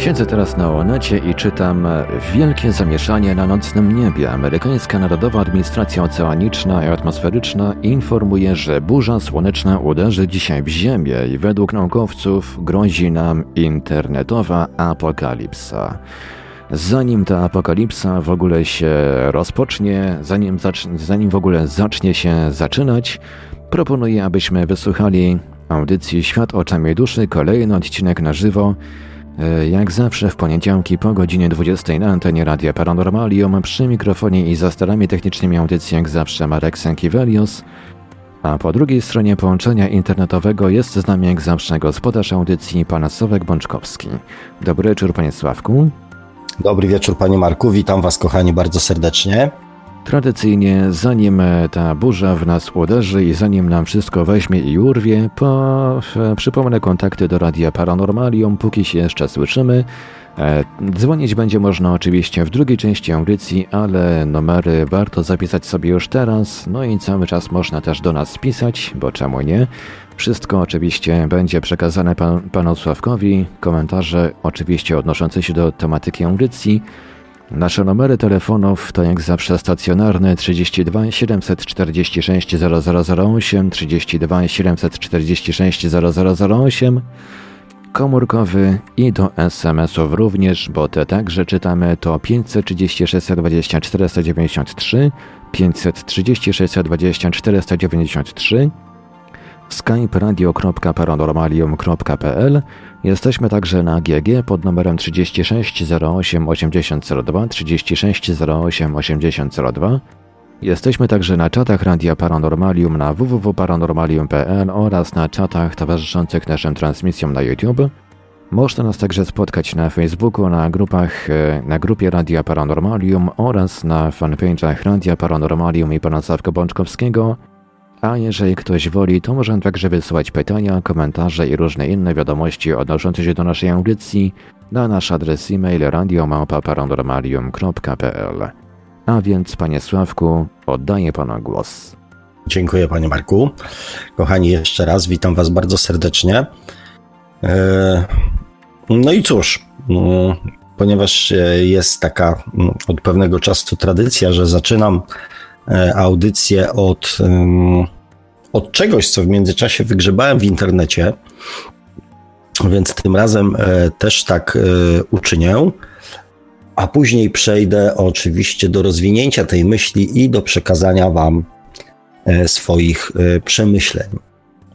Siedzę teraz na Onecie i czytam Wielkie zamieszanie na nocnym niebie. Amerykańska Narodowa Administracja Oceaniczna i Atmosferyczna informuje, że burza słoneczna uderzy dzisiaj w Ziemię i według naukowców grozi nam internetowa apokalipsa. Zanim ta apokalipsa w ogóle się rozpocznie, zanim, zanim w ogóle zacznie się zaczynać, proponuję, abyśmy wysłuchali audycji Świat oczami duszy, kolejny odcinek na żywo E, jak zawsze w poniedziałki po godzinie 20 na antenie Radia Paranormalium przy mikrofonie i za starami technicznymi audycji jak zawsze Marek Sankiewelios, a po drugiej stronie połączenia internetowego jest z nami jak zawsze gospodarz audycji pan Sławek Bączkowski. Dobry wieczór panie Sławku. Dobry wieczór panie Marku, witam was kochani bardzo serdecznie. Tradycyjnie, zanim ta burza w nas uderzy i zanim nam wszystko weźmie i urwie, po, przypomnę kontakty do Radia Paranormalium, póki się jeszcze słyszymy. E, dzwonić będzie można oczywiście w drugiej części audycji, ale numery warto zapisać sobie już teraz, no i cały czas można też do nas pisać, bo czemu nie? Wszystko oczywiście będzie przekazane pan, panu Sławkowi, komentarze oczywiście odnoszące się do tematyki audycji, Nasze numery telefonów to jak zawsze stacjonarny 32 746 0008, 32 746 0008, komórkowy i do SMS-ów również, bo te także czytamy to 536 20 493, 536 20 493, skype radio.paranormalium.pl Jesteśmy także na GG pod numerem 36 08 8002 36 08 8002. Jesteśmy także na czatach Radia Paranormalium na www.paranormalium.pl oraz na czatach towarzyszących naszym transmisjom na YouTube. Można nas także spotkać na Facebooku, na grupach, e, na grupie Radia Paranormalium oraz na fanpage'ach Radia Paranormalium i pana Sławka Bączkowskiego – a jeżeli ktoś woli, to może także wysyłać pytania, komentarze i różne inne wiadomości odnoszące się do naszej audycji na nasz adres e-mail radiomałpa.paranormalium.pl. A więc, panie Sławku, oddaję panu głos. Dziękuję, panie Marku. Kochani, jeszcze raz witam was bardzo serdecznie. E, no i cóż, mm, ponieważ jest taka mm, od pewnego czasu tradycja, że zaczynam audycję od, od czegoś, co w międzyczasie wygrzebałem w internecie, więc tym razem e, też tak e, uczynię. A później przejdę oczywiście do rozwinięcia tej myśli i do przekazania Wam swoich przemyśleń.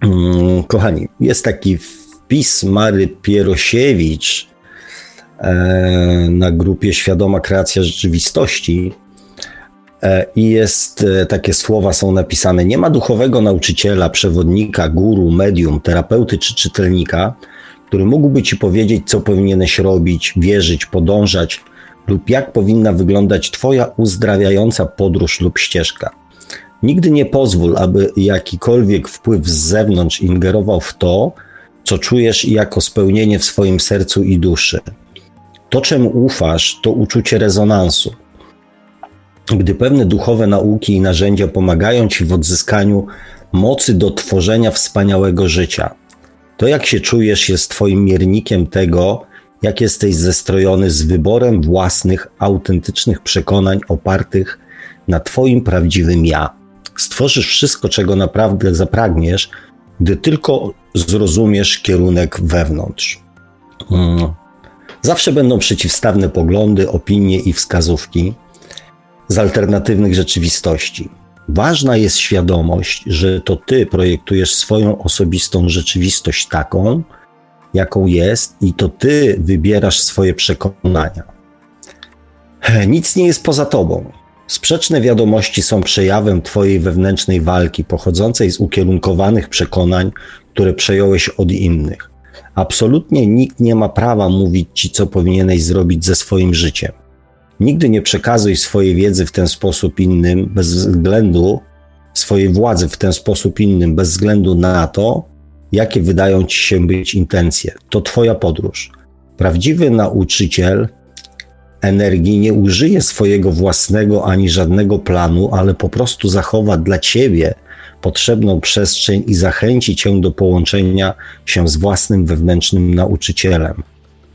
Mm, kochani, jest taki wpis Mary Pierosiewicz na grupie Świadoma Kreacja Rzeczywistości, E, i jest, e, takie słowa są napisane, nie ma duchowego nauczyciela, przewodnika, guru, medium, terapeuty czy czytelnika, który mógłby ci powiedzieć, co powinieneś robić, wierzyć, podążać lub jak powinna wyglądać twoja uzdrawiająca podróż lub ścieżka. Nigdy nie pozwól, aby jakikolwiek wpływ z zewnątrz ingerował w to, co czujesz jako spełnienie w swoim sercu i duszy. To, czemu ufasz, to uczucie rezonansu gdy pewne duchowe nauki i narzędzia pomagają ci w odzyskaniu mocy do tworzenia wspaniałego życia. To, jak się czujesz, jest Twoim miernikiem tego, jak jesteś zestrojony z wyborem własnych, autentycznych przekonań opartych na Twoim prawdziwym ja. Stworzysz wszystko, czego naprawdę zapragniesz, gdy tylko zrozumiesz kierunek wewnątrz. Hmm. Zawsze będą przeciwstawne poglądy, opinie i wskazówki z alternatywnych rzeczywistości. Ważna jest świadomość, że to ty projektujesz swoją osobistą rzeczywistość taką, jaką jest, i to ty wybierasz swoje przekonania. Nic nie jest poza tobą. Sprzeczne wiadomości są przejawem Twojej wewnętrznej walki, pochodzącej z ukierunkowanych przekonań, które przejąłeś od innych. Absolutnie nikt nie ma prawa mówić Ci, co powinieneś zrobić ze swoim życiem. Nigdy nie przekazuj swojej wiedzy w ten sposób innym, bez względu, swojej władzy w ten sposób innym, bez względu na to, jakie wydają ci się być intencje. To Twoja podróż. Prawdziwy nauczyciel energii nie użyje swojego własnego ani żadnego planu, ale po prostu zachowa dla ciebie potrzebną przestrzeń i zachęci cię do połączenia się z własnym wewnętrznym nauczycielem.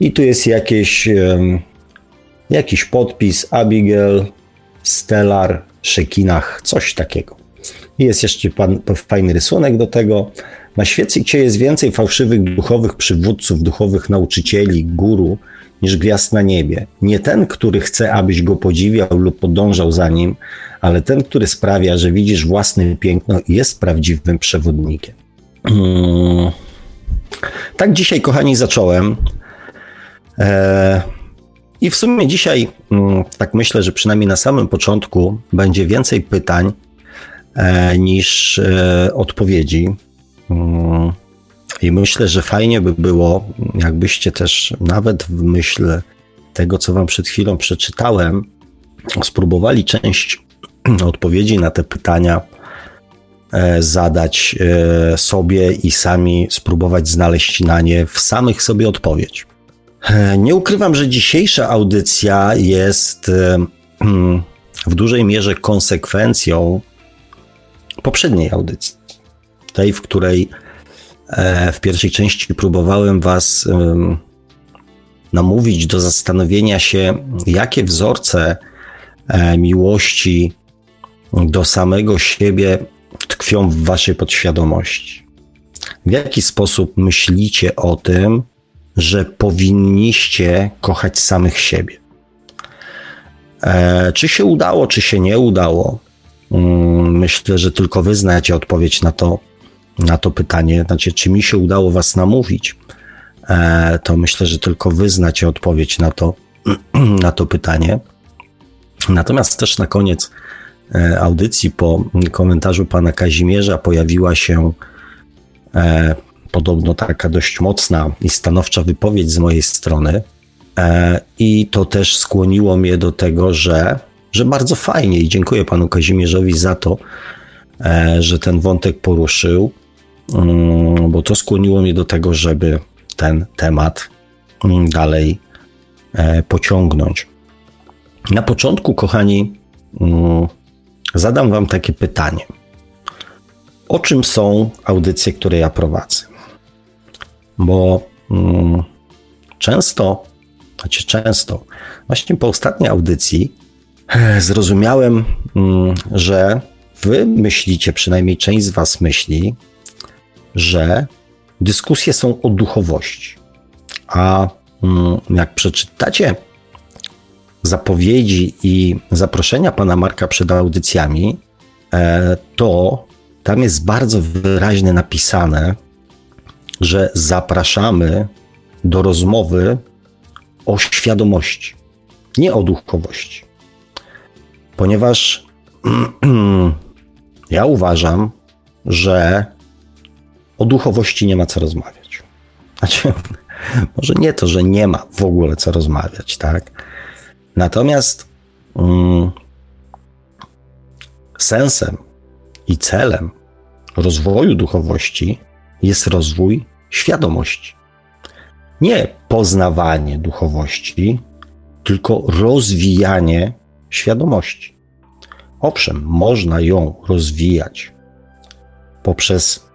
I tu jest jakieś, jakiś podpis Abigail, Stellar, Szekinach, coś takiego. Jest jeszcze pan, fajny rysunek do tego. Na świecie jest więcej fałszywych duchowych przywódców, duchowych nauczycieli, guru, niż gwiazd na niebie. Nie ten, który chce, abyś go podziwiał lub podążał za nim, ale ten, który sprawia, że widzisz własne piękno i jest prawdziwym przewodnikiem. Hmm. Tak dzisiaj, kochani, zacząłem. E, I w sumie dzisiaj, mm, tak myślę, że przynajmniej na samym początku będzie więcej pytań e, niż e, odpowiedzi. Mm. I myślę, że fajnie by było, jakbyście też nawet w myśl tego, co Wam przed chwilą przeczytałem, spróbowali część odpowiedzi na te pytania e, zadać sobie i sami spróbować znaleźć na nie w samych sobie odpowiedź. E, nie ukrywam, że dzisiejsza audycja jest w dużej mierze konsekwencją poprzedniej audycji. Tej, w której w pierwszej części próbowałem Was namówić do zastanowienia się, jakie wzorce miłości do samego siebie tkwią w waszej podświadomości. W jaki sposób myślicie o tym, że powinniście kochać samych siebie? E, czy się udało, czy się nie udało? Mm, myślę, że tylko wy znacie odpowiedź na to, na to pytanie. Znaczy, czy mi się udało was namówić? E, to myślę, że tylko wy znacie odpowiedź na to, na to pytanie. Natomiast też na koniec E, audycji po komentarzu pana Kazimierza pojawiła się e, podobno taka dość mocna i stanowcza wypowiedź z mojej strony. E, I to też skłoniło mnie do tego, że, że bardzo fajnie i dziękuję panu Kazimierzowi za to, że ten wątek poruszył, mm, bo to skłoniło mnie do tego, żeby ten temat mm, dalej pociągnąć. Na początku, kochani, mm, zadam Wam takie pytanie. O czym są audycje, które ja prowadzę? Bo mm, często, znaczy często, właśnie po ostatniej audycji e, zrozumiałem, mm, że Wy myślicie, przynajmniej część z Was myśli, że dyskusje są o duchowości. A mm, jak przeczytacie zapowiedzi i zaproszenia pana Marka przed audycjami, e, to tam jest bardzo wyraźnie napisane, że zapraszamy do rozmowy o świadomości, nie o duchowości. Ponieważ ja uważam, że o duchowości nie ma co rozmawiać. Znaczy, może nie to, że nie ma w ogóle co rozmawiać, tak? Natomiast mm, sensem i celem rozwoju duchowości jest rozwój świadomości. Nie poznawanie duchowości, tylko rozwijanie świadomości. Owszem, można ją rozwijać poprzez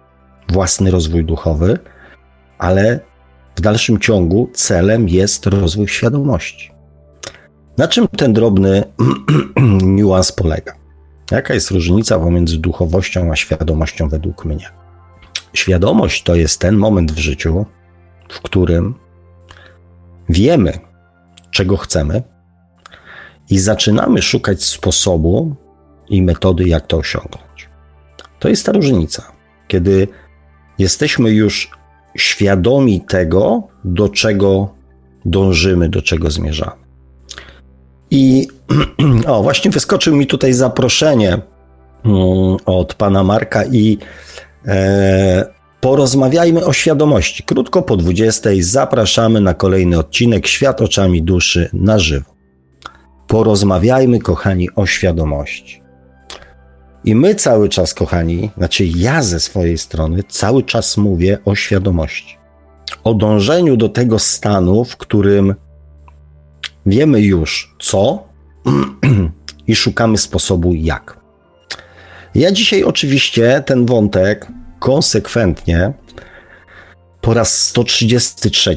własny rozwój duchowy, ale w dalszym ciągu celem jest rozwój świadomości. Na czym ten drobny niuans polega? Jaka jest różnica pomiędzy duchowością a świadomością według mnie? Świadomość to jest ten moment w życiu, w którym wiemy, czego chcemy i zaczynamy szukać sposobu i metody, jak to osiągnąć. To jest ta różnica, kiedy jesteśmy już świadomi tego, do czego dążymy, do czego zmierzamy. I o, właśnie wyskoczył mi tutaj zaproszenie mm, od pana Marka i porozmawiajmy o świadomości. Krótko po 20 zapraszamy na kolejny odcinek Świat oczami duszy na żywo. Porozmawiajmy, kochani, o świadomości. I my cały czas, kochani, znaczy ja ze swojej strony, cały czas mówię o świadomości. o dążeniu do tego stanu, w którym wiemy już co i szukamy sposobu jak. Ja dzisiaj oczywiście ten wątek konsekwentnie po raz 133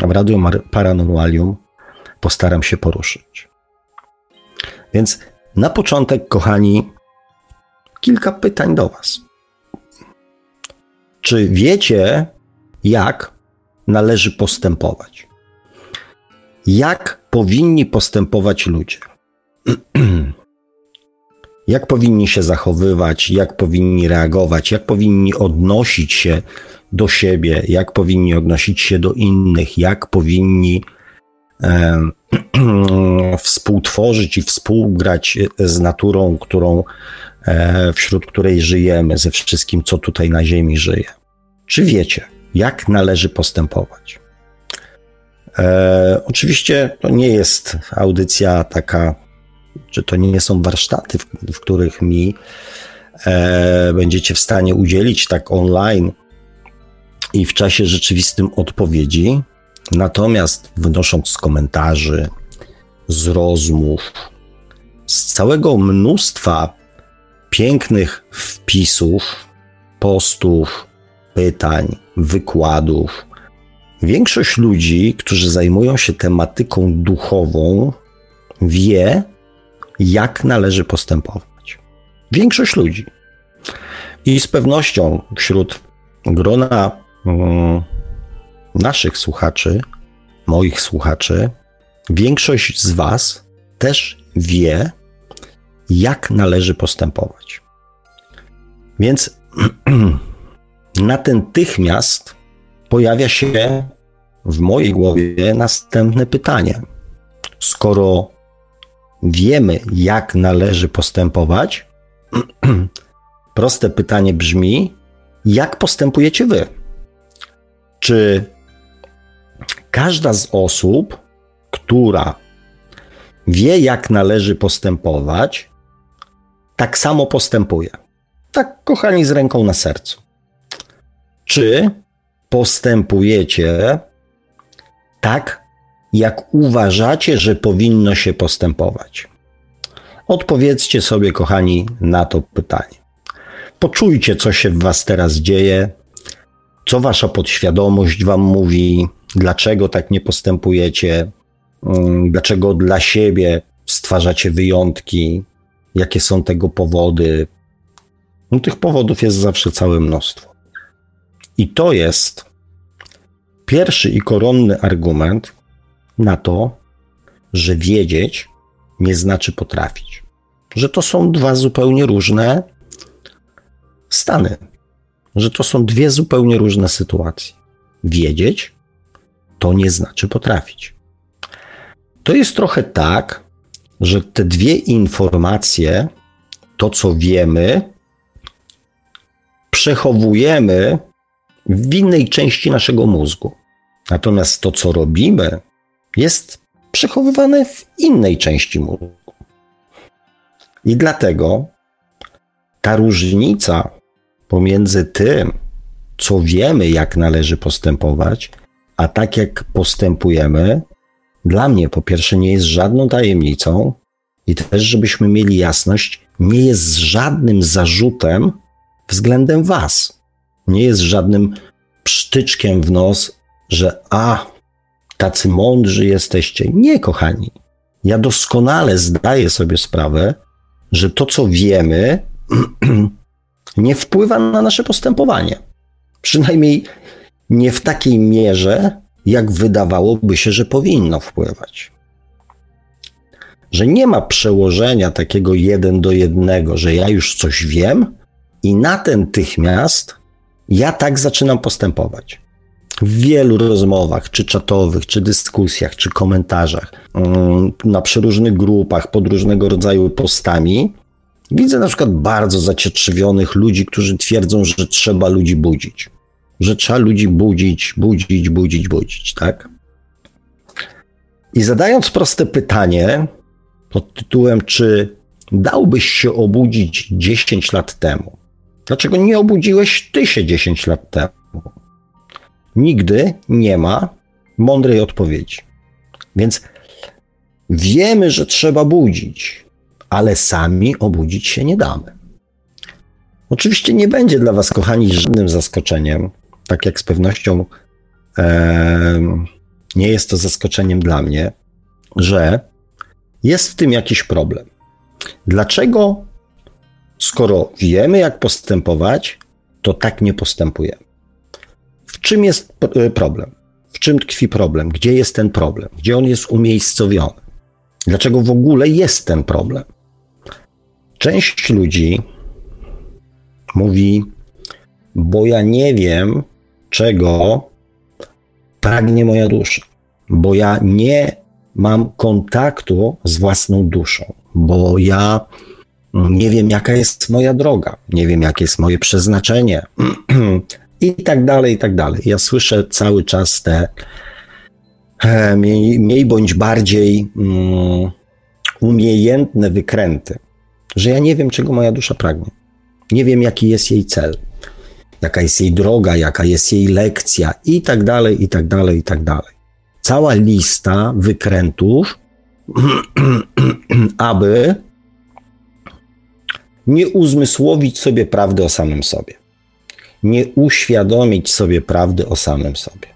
w Radio Paranormalium postaram się poruszyć. Więc na początek, kochani, kilka pytań do Was. Czy wiecie, jak należy postępować? Jak powinni postępować ludzie? jak powinni się zachowywać, jak powinni reagować, jak powinni odnosić się do siebie, jak powinni odnosić się do innych, jak powinni e, współtworzyć i współgrać z naturą, którą, e, wśród której żyjemy, ze wszystkim, co tutaj na Ziemi żyje. Czy wiecie, jak należy postępować? E, oczywiście to nie jest audycja taka, czy to nie są warsztaty, w, w których mi e, będziecie w stanie udzielić tak online i w czasie rzeczywistym odpowiedzi. Natomiast wnosząc z komentarzy, z rozmów, z całego mnóstwa pięknych wpisów, postów, pytań, wykładów, większość ludzi, którzy zajmują się tematyką duchową, wie, jak należy postępować. Większość ludzi. I z pewnością wśród grona mm, naszych słuchaczy, moich słuchaczy, większość z Was też wie, jak należy postępować. Więc natychmiast pojawia się w mojej głowie następne pytanie. Skoro wiemy, jak należy postępować, proste pytanie brzmi: jak postępujecie wy? Czy każda z osób, która wie, jak należy postępować, tak samo postępuje? Tak, kochani, z ręką na sercu. Czy postępujecie tak, jak uważacie, że powinno się postępować? Odpowiedzcie sobie, kochani, na to pytanie. Poczujcie, co się w Was teraz dzieje, co Wasza podświadomość Wam mówi, dlaczego tak nie postępujecie, mm, dlaczego dla siebie stwarzacie wyjątki, jakie są tego powody. No, tych powodów jest zawsze całe mnóstwo. I to jest pierwszy i koronny argument na to, że wiedzieć nie znaczy potrafić. Że to są dwa zupełnie różne stany. Że to są dwie zupełnie różne sytuacje. Wiedzieć to nie znaczy potrafić. To jest trochę tak, że te dwie informacje, to co wiemy, przechowujemy w innej części naszego mózgu. Natomiast to, co robimy, jest przechowywane w innej części mózgu. I dlatego ta różnica pomiędzy tym, co wiemy, jak należy postępować, a tak jak postępujemy, dla mnie po pierwsze nie jest żadną tajemnicą i też, żebyśmy mieli jasność, nie jest żadnym zarzutem względem Was nie jest żadnym psztyczkiem w nos, że a, tacy mądrzy jesteście. Nie, kochani. Ja doskonale zdaję sobie sprawę, że to, co wiemy, nie wpływa na nasze postępowanie. Przynajmniej nie w takiej mierze, jak wydawałoby się, że powinno wpływać. Że nie ma przełożenia takiego jeden do jednego, że ja już coś wiem i natychmiast ja tak zaczynam postępować. W wielu rozmowach, czy czatowych, czy dyskusjach, czy komentarzach, mm, na przeróżnych grupach, pod różnego rodzaju postami, widzę na przykład bardzo zacietrzywionych ludzi, którzy twierdzą, że trzeba ludzi budzić. Że trzeba ludzi budzić, budzić, budzić, budzić, tak? I zadając proste pytanie pod tytułem, czy dałbyś się obudzić 10 lat temu? Dlaczego nie obudziłeś ty się 10 lat temu? Nigdy nie ma mądrej odpowiedzi. Więc wiemy, że trzeba budzić, ale sami obudzić się nie damy. Oczywiście nie będzie dla Was, kochani, żadnym zaskoczeniem, tak jak z pewnością e, nie jest to zaskoczeniem dla mnie, że jest w tym jakiś problem. Dlaczego, skoro wiemy, jak postępować, to tak nie postępujemy? W czym jest e, problem? W czym tkwi problem? Gdzie jest ten problem? Gdzie on jest umiejscowiony? Dlaczego w ogóle jest ten problem? Część ludzi mówi, bo ja nie wiem, czego pragnie moja dusza, bo ja nie mam kontaktu z własną duszą, bo ja nie wiem, jaka jest moja droga, nie wiem, jakie jest moje przeznaczenie i tak dalej, i tak dalej. Ja słyszę cały czas te e, mniej, mniej bądź bardziej um, umiejętne wykręty, że ja nie wiem, czego moja dusza pragnie. Nie wiem, jaki jest jej cel, jaka jest jej droga, jaka jest jej lekcja i tak dalej, i tak dalej, i tak dalej. Cała lista wykrętów, aby nie uzmysłowić sobie prawdy o samym sobie, nie uświadomić sobie prawdy o samym sobie.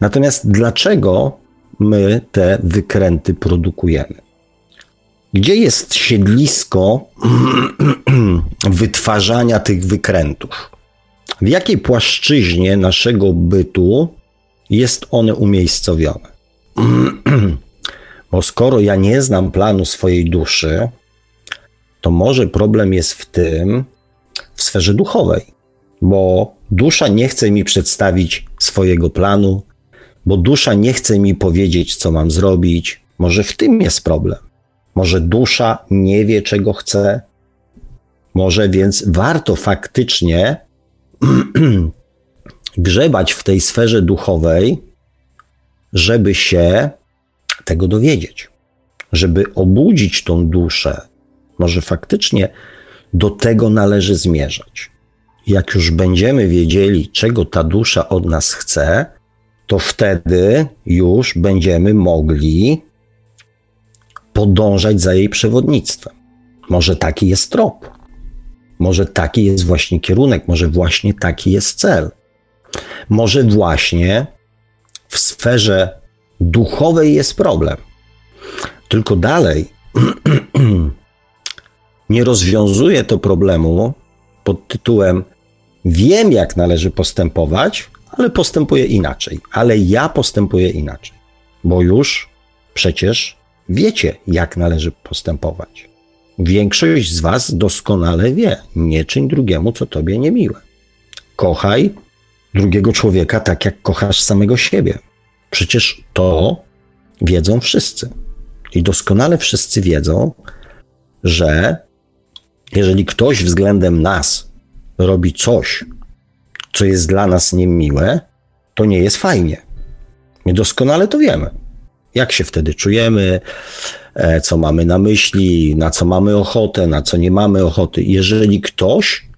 Natomiast dlaczego my te wykręty produkujemy? Gdzie jest siedlisko wytwarzania tych wykrętów? W jakiej płaszczyźnie naszego bytu jest one umiejscowione? Bo skoro ja nie znam planu swojej duszy, to może problem jest w tym, w sferze duchowej, bo dusza nie chce mi przedstawić swojego planu, bo dusza nie chce mi powiedzieć, co mam zrobić. Może w tym jest problem. Może dusza nie wie, czego chce. Może więc warto faktycznie grzebać w tej sferze duchowej, żeby się tego dowiedzieć, żeby obudzić tą duszę. Może faktycznie do tego należy zmierzać. Jak już będziemy wiedzieli, czego ta dusza od nas chce, to wtedy już będziemy mogli podążać za jej przewodnictwem. Może taki jest trop. Może taki jest właśnie kierunek, może właśnie taki jest cel. Może właśnie w sferze duchowej jest problem. Tylko dalej nie rozwiązuje to problemu pod tytułem wiem, jak należy postępować, ale postępuję inaczej. Ale ja postępuję inaczej, bo już przecież wiecie, jak należy postępować. Większość z Was doskonale wie, nie czyń drugiemu, co tobie niemiłe. Kochaj drugiego człowieka tak, jak kochasz samego siebie. Przecież to wiedzą wszyscy. I doskonale wszyscy wiedzą, że jeżeli ktoś względem nas robi coś, co jest dla nas niemiłe, to nie jest fajnie. My doskonale to wiemy. Jak się wtedy czujemy, e, co mamy na myśli, na co mamy ochotę, na co nie mamy ochoty. Jeżeli ktoś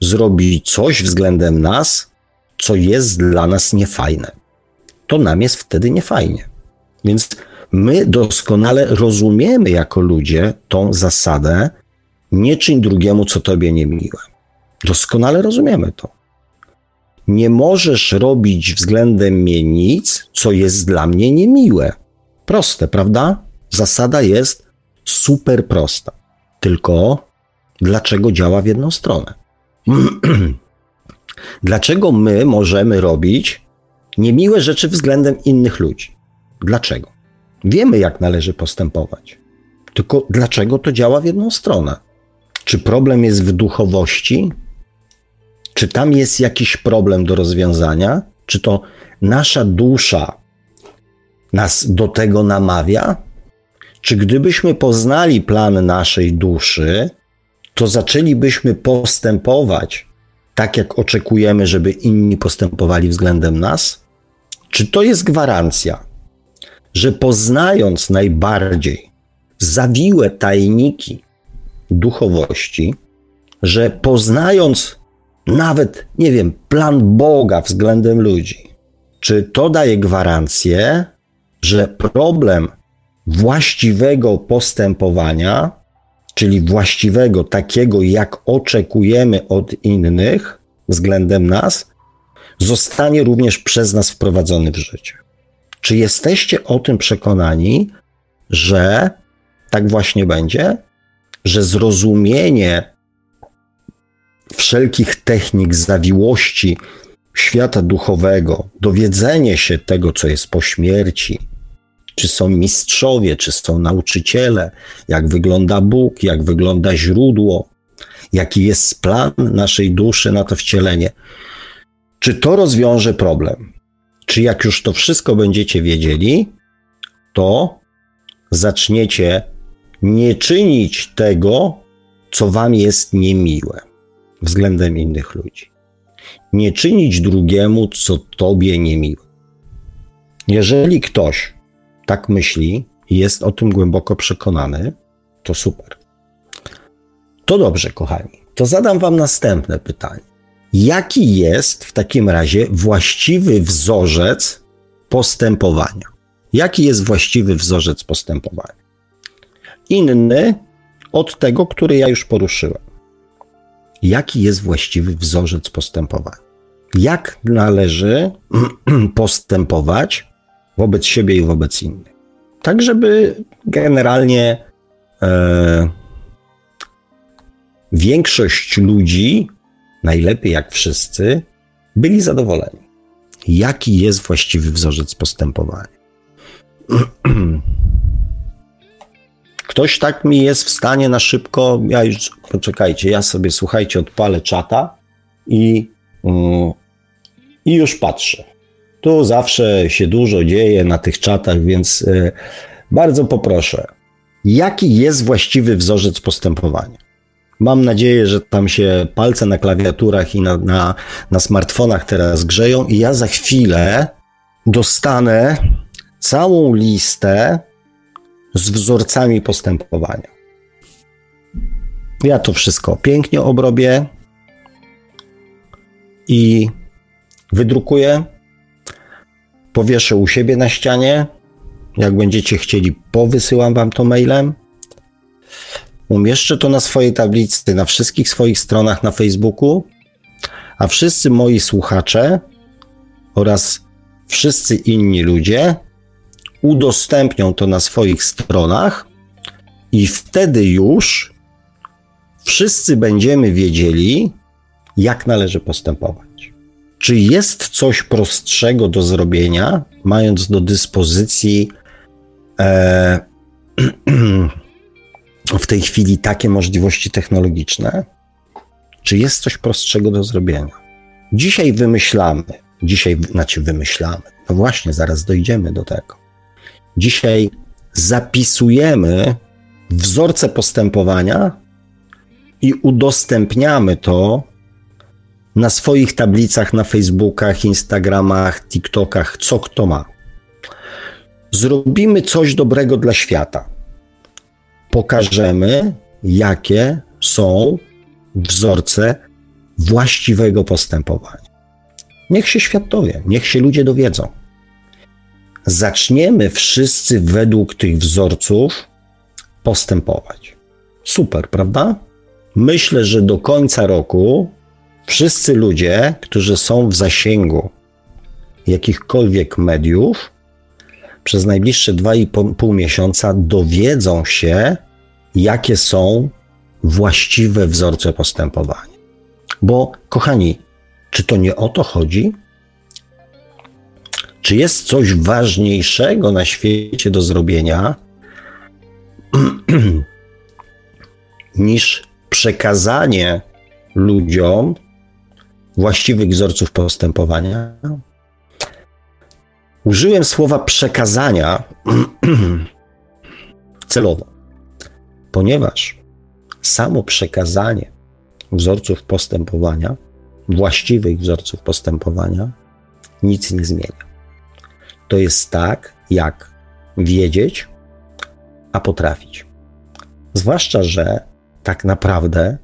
zrobi coś względem nas, co jest dla nas niefajne, to nam jest wtedy niefajnie. Więc my doskonale rozumiemy jako ludzie tą zasadę, nie czyń drugiemu, co tobie niemiłe. Doskonale rozumiemy to. Nie możesz robić względem mnie nic, co jest dla mnie niemiłe. Proste, prawda? Zasada jest super prosta. Tylko dlaczego działa w jedną stronę? dlaczego my możemy robić niemiłe rzeczy względem innych ludzi? Dlaczego? Wiemy, jak należy postępować. Tylko dlaczego to działa w jedną stronę? Czy problem jest w duchowości? Czy tam jest jakiś problem do rozwiązania? Czy to nasza dusza nas do tego namawia? Czy gdybyśmy poznali plan naszej duszy, to zaczęlibyśmy postępować tak, jak oczekujemy, żeby inni postępowali względem nas? Czy to jest gwarancja, że poznając najbardziej zawiłe tajniki duchowości, że poznając nawet, nie wiem, plan Boga względem ludzi, czy to daje gwarancję, że problem właściwego postępowania, czyli właściwego takiego, jak oczekujemy od innych względem nas, zostanie również przez nas wprowadzony w życie. Czy jesteście o tym przekonani, że tak właśnie będzie? Że zrozumienie wszelkich technik zawiłości świata duchowego, dowiedzenie się tego, co jest po śmierci, czy są mistrzowie, czy są nauczyciele, jak wygląda Bóg, jak wygląda źródło, jaki jest plan naszej duszy na to wcielenie. Czy to rozwiąże problem? Czy jak już to wszystko będziecie wiedzieli, to zaczniecie nie czynić tego, co wam jest niemiłe względem innych ludzi. Nie czynić drugiemu, co tobie niemiłe. Jeżeli ktoś tak myśli i jest o tym głęboko przekonany, to super. To dobrze, kochani. To zadam wam następne pytanie. Jaki jest w takim razie właściwy wzorzec postępowania? Jaki jest właściwy wzorzec postępowania? Inny od tego, który ja już poruszyłem. Jaki jest właściwy wzorzec postępowania? Jak należy postępować wobec siebie i wobec innych? Tak, żeby generalnie e, większość ludzi najlepiej jak wszyscy, byli zadowoleni. Jaki jest właściwy wzorzec postępowania? Ktoś tak mi jest w stanie na szybko, ja już, poczekajcie, ja sobie, słuchajcie, odpalę czata i, yy, i już patrzę. Tu zawsze się dużo dzieje na tych czatach, więc yy, bardzo poproszę, jaki jest właściwy wzorzec postępowania? Mam nadzieję, że tam się palce na klawiaturach i na, na, na smartfonach teraz grzeją, i ja za chwilę dostanę całą listę z wzorcami postępowania. Ja to wszystko pięknie obrobię i wydrukuję. Powieszę u siebie na ścianie. Jak będziecie chcieli, powysyłam wam to mailem. Umieszczę to na swojej tablicy, na wszystkich swoich stronach na Facebooku, a wszyscy moi słuchacze oraz wszyscy inni ludzie udostępnią to na swoich stronach i wtedy już wszyscy będziemy wiedzieli, jak należy postępować. Czy jest coś prostszego do zrobienia, mając do dyspozycji e, w tej chwili takie możliwości technologiczne, czy jest coś prostszego do zrobienia? Dzisiaj wymyślamy, dzisiaj, znaczy wymyślamy, no właśnie, zaraz dojdziemy do tego. Dzisiaj zapisujemy wzorce postępowania i udostępniamy to na swoich tablicach na Facebookach, Instagramach, TikTokach, co kto ma. Zrobimy coś dobrego dla świata pokażemy, jakie są wzorce właściwego postępowania. Niech się świat dowie, niech się ludzie dowiedzą. Zaczniemy wszyscy według tych wzorców postępować. Super, prawda? Myślę, że do końca roku wszyscy ludzie, którzy są w zasięgu jakichkolwiek mediów, przez najbliższe 2,5 miesiąca dowiedzą się, jakie są właściwe wzorce postępowania. Bo, kochani, czy to nie o to chodzi? Czy jest coś ważniejszego na świecie do zrobienia niż przekazanie ludziom właściwych wzorców postępowania? Użyłem słowa przekazania celowo, ponieważ samo przekazanie wzorców postępowania, właściwych wzorców postępowania, nic nie zmienia. To jest tak, jak wiedzieć, a potrafić. Zwłaszcza, że tak naprawdę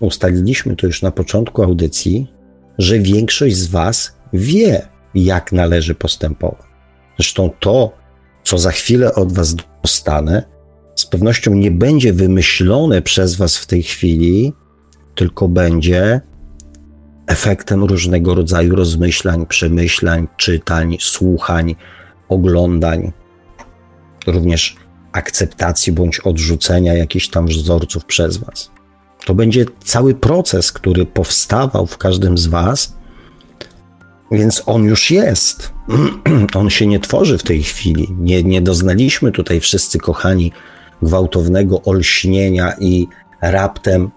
ustaliliśmy to już na początku audycji, że większość z Was wie, jak należy postępować. Zresztą to, co za chwilę od Was dostanę, z pewnością nie będzie wymyślone przez Was w tej chwili, tylko będzie efektem różnego rodzaju rozmyślań, przemyślań, czytań, słuchań, oglądań, również akceptacji bądź odrzucenia jakichś tam wzorców przez Was. To będzie cały proces, który powstawał w każdym z Was, więc on już jest. On się nie tworzy w tej chwili. Nie, nie doznaliśmy tutaj wszyscy, kochani, gwałtownego olśnienia i raptem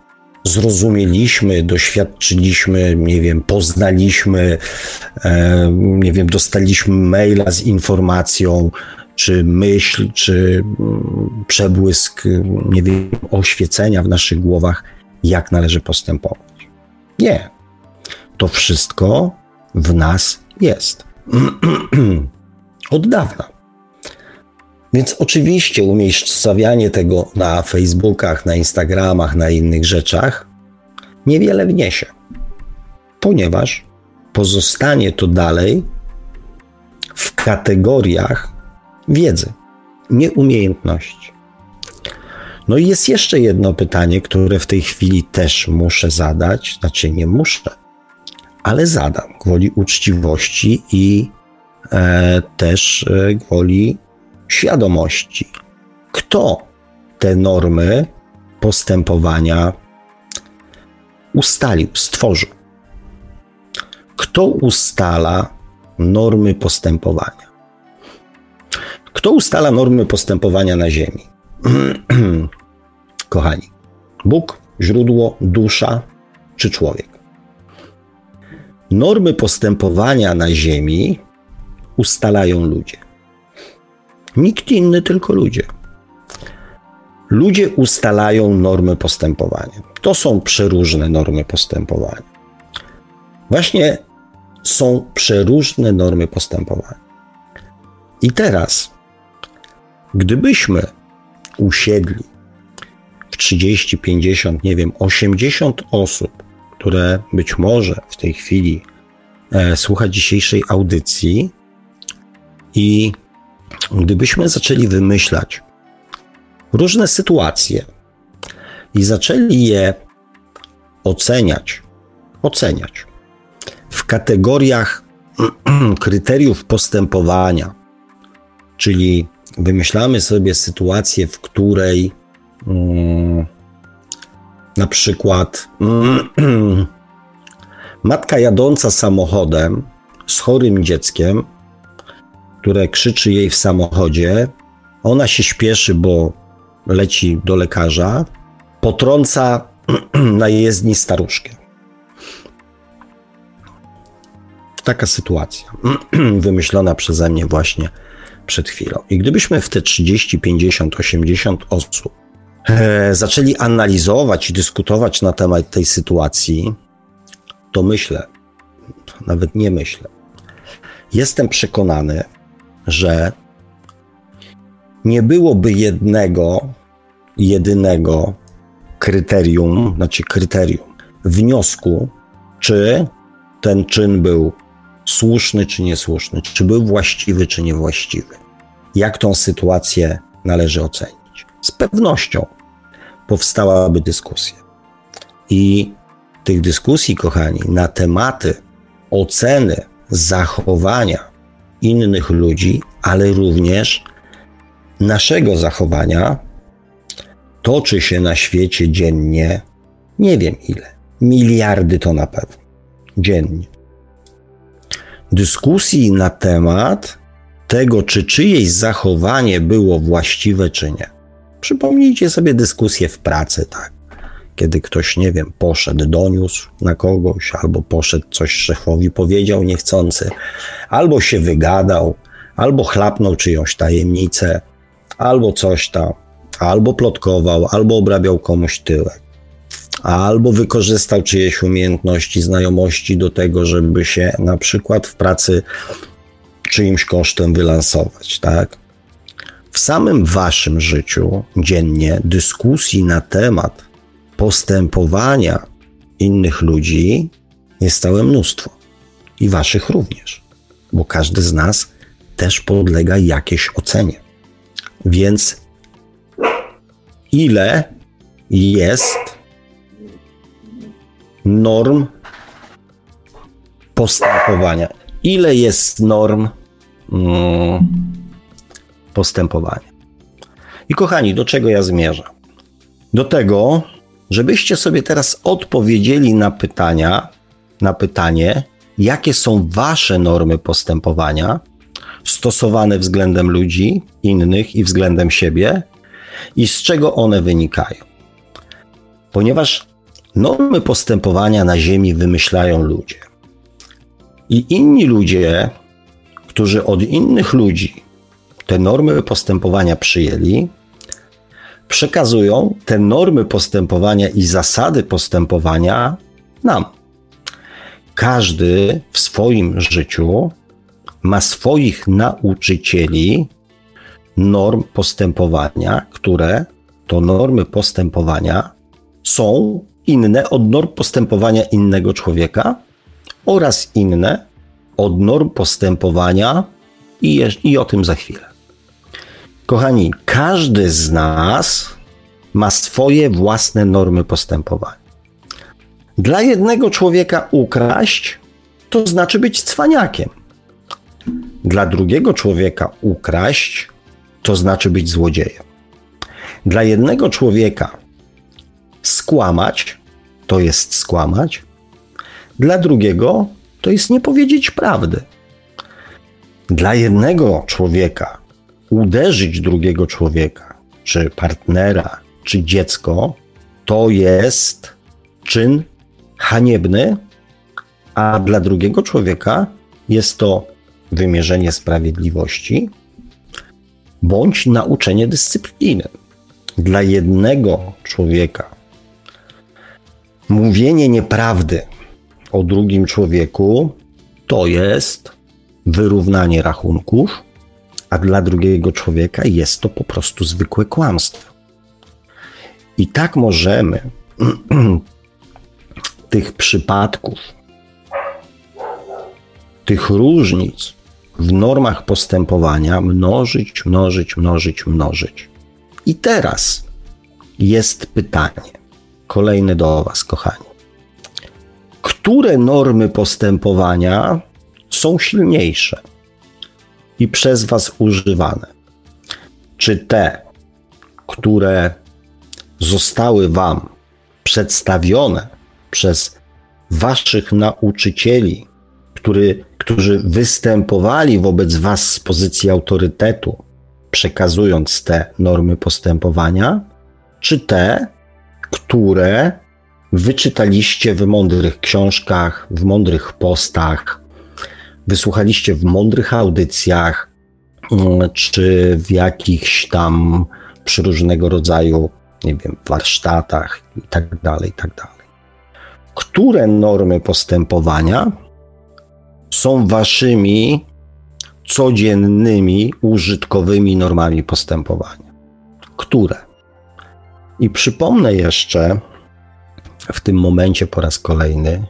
zrozumieliśmy, doświadczyliśmy, nie wiem, poznaliśmy, nie wiem, dostaliśmy maila z informacją, czy myśl, czy mm, przebłysk, nie wiem, oświecenia w naszych głowach, jak należy postępować. Nie. To wszystko w nas jest. Od dawna. Więc oczywiście umiejscowianie tego na Facebookach, na Instagramach, na innych rzeczach niewiele wniesie, ponieważ pozostanie to dalej w kategoriach wiedzy, nie umiejętności. No i jest jeszcze jedno pytanie, które w tej chwili też muszę zadać, znaczy nie muszę, ale zadam gwoli uczciwości i e, też e, gwoli świadomości. Kto te normy postępowania ustalił, stworzył? Kto ustala normy postępowania? Kto ustala normy postępowania na Ziemi? Kochani, Bóg, źródło, dusza czy człowiek? Normy postępowania na Ziemi ustalają ludzie. Nikt inny, tylko ludzie. Ludzie ustalają normy postępowania. To są przeróżne normy postępowania. Właśnie są przeróżne normy postępowania. I teraz, gdybyśmy usiedli w 30, 50, nie wiem, 80 osób, które być może w tej chwili e, słucha dzisiejszej audycji i gdybyśmy zaczęli wymyślać różne sytuacje i zaczęli je oceniać, oceniać w kategoriach kryteriów postępowania, czyli wymyślamy sobie sytuację, w której mm, na przykład mm, matka jadąca samochodem z chorym dzieckiem które krzyczy jej w samochodzie. Ona się śpieszy, bo leci do lekarza, potrąca na jezdni staruszkę. Taka sytuacja, wymyślona przeze mnie właśnie przed chwilą. I gdybyśmy w te 30, 50, 80 osób e, zaczęli analizować i dyskutować na temat tej sytuacji, to myślę, nawet nie myślę, jestem przekonany, że nie byłoby jednego, jedynego kryterium, znaczy kryterium, wniosku, czy ten czyn był słuszny czy niesłuszny, czy był właściwy czy niewłaściwy. Jak tą sytuację należy ocenić? Z pewnością powstałaby dyskusja. I tych dyskusji, kochani, na tematy oceny zachowania innych ludzi, ale również naszego zachowania toczy się na świecie dziennie, nie wiem ile, miliardy to na pewno, dziennie. Dyskusji na temat tego, czy czyjeś zachowanie było właściwe, czy nie. Przypomnijcie sobie dyskusję w pracy, tak kiedy ktoś, nie wiem, poszedł, doniósł na kogoś, albo poszedł coś szefowi powiedział niechcący, albo się wygadał, albo chlapnął czyjąś tajemnicę, albo coś tam, albo plotkował, albo obrabiał komuś tyłek, albo wykorzystał czyjeś umiejętności, znajomości do tego, żeby się na przykład w pracy czyimś kosztem wylansować, tak? W samym waszym życiu dziennie dyskusji na temat postępowania innych ludzi jest całe mnóstwo i waszych również. bo każdy z nas też podlega jakiejś ocenie. Więc ile jest norm postępowania? Ile jest norm mm, postępowania? I kochani, do czego ja zmierzam? Do tego, żebyście sobie teraz odpowiedzieli na pytania, na pytanie, jakie są wasze normy postępowania stosowane względem ludzi innych i względem siebie i z czego one wynikają. Ponieważ normy postępowania na Ziemi wymyślają ludzie. I inni ludzie, którzy od innych ludzi te normy postępowania przyjęli, przekazują te normy postępowania i zasady postępowania nam. Każdy w swoim życiu ma swoich nauczycieli norm postępowania, które to normy postępowania są inne od norm postępowania innego człowieka oraz inne od norm postępowania i, i o tym za chwilę. Kochani, każdy z nas ma swoje własne normy postępowania. Dla jednego człowieka ukraść to znaczy być cwaniakiem. Dla drugiego człowieka ukraść to znaczy być złodziejem. Dla jednego człowieka skłamać to jest skłamać, dla drugiego to jest nie powiedzieć prawdy. Dla jednego człowieka uderzyć drugiego człowieka, czy partnera, czy dziecko, to jest czyn haniebny, a dla drugiego człowieka jest to wymierzenie sprawiedliwości bądź nauczenie dyscypliny. Dla jednego człowieka mówienie nieprawdy o drugim człowieku to jest wyrównanie rachunków, a dla drugiego człowieka jest to po prostu zwykłe kłamstwo. I tak możemy tych przypadków, tych różnic w normach postępowania mnożyć, mnożyć, mnożyć, mnożyć. I teraz jest pytanie, kolejne do Was, kochani. Które normy postępowania są silniejsze i przez Was używane? Czy te, które zostały Wam przedstawione przez Waszych nauczycieli, który którzy występowali wobec Was z pozycji autorytetu, przekazując te normy postępowania, czy te, które wyczytaliście w mądrych książkach, w mądrych postach, wysłuchaliście w mądrych audycjach, mm, czy w jakichś tam przy różnego rodzaju, nie wiem, warsztatach i tak dalej, i tak dalej. Które normy postępowania są waszymi codziennymi, użytkowymi normami postępowania. Które? I przypomnę jeszcze w tym momencie po raz kolejny,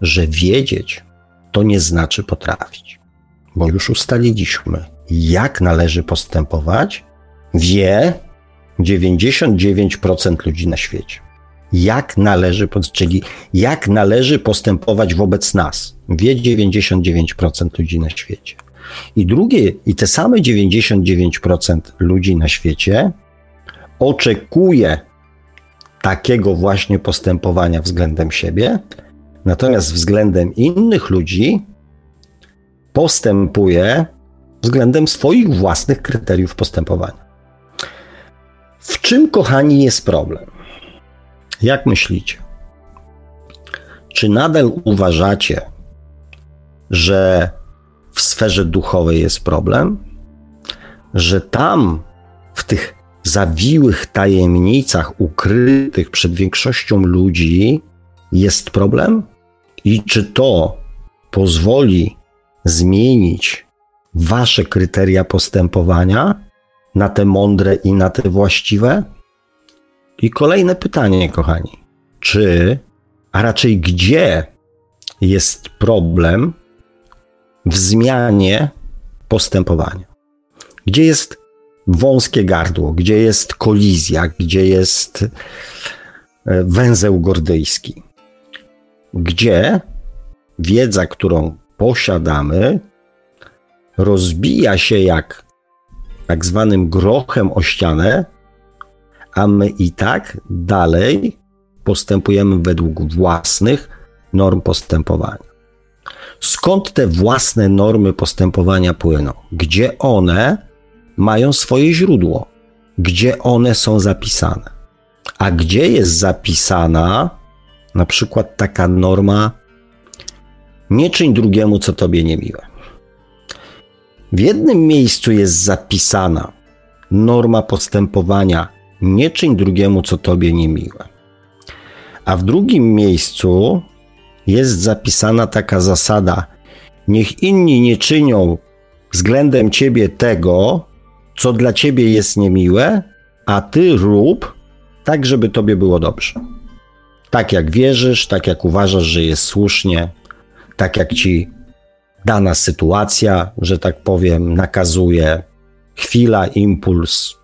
że wiedzieć to nie znaczy potrafić, bo już ustaliliśmy, jak należy postępować, wie 99% ludzi na świecie jak należy, czyli jak należy postępować wobec nas. Wie 99% ludzi na świecie. I drugie, i te same 99% ludzi na świecie oczekuje takiego właśnie postępowania względem siebie, natomiast względem innych ludzi postępuje względem swoich własnych kryteriów postępowania. W czym, kochani, jest problem? Jak myślicie? Czy nadal uważacie, że w sferze duchowej jest problem? Że tam, w tych zawiłych tajemnicach ukrytych przed większością ludzi, jest problem? I czy to pozwoli zmienić wasze kryteria postępowania na te mądre i na te właściwe? I kolejne pytanie, kochani. Czy, a raczej gdzie jest problem w zmianie postępowania. Gdzie jest wąskie gardło, gdzie jest kolizja, gdzie jest e, węzeł gordyjski, gdzie wiedza, którą posiadamy, rozbija się jak tak zwanym grochem o ścianę, a my i tak dalej postępujemy według własnych norm postępowania. Skąd te własne normy postępowania płyną? Gdzie one mają swoje źródło? Gdzie one są zapisane? A gdzie jest zapisana na przykład taka norma nie czyń drugiemu, co tobie niemiłe. W jednym miejscu jest zapisana norma postępowania nie czyń drugiemu, co tobie niemiłe. A w drugim miejscu jest zapisana taka zasada: niech inni nie czynią względem ciebie tego, co dla ciebie jest niemiłe, a ty rób tak, żeby tobie było dobrze. Tak jak wierzysz, tak jak uważasz, że jest słusznie, tak jak ci dana sytuacja, że tak powiem, nakazuje, chwila, impuls,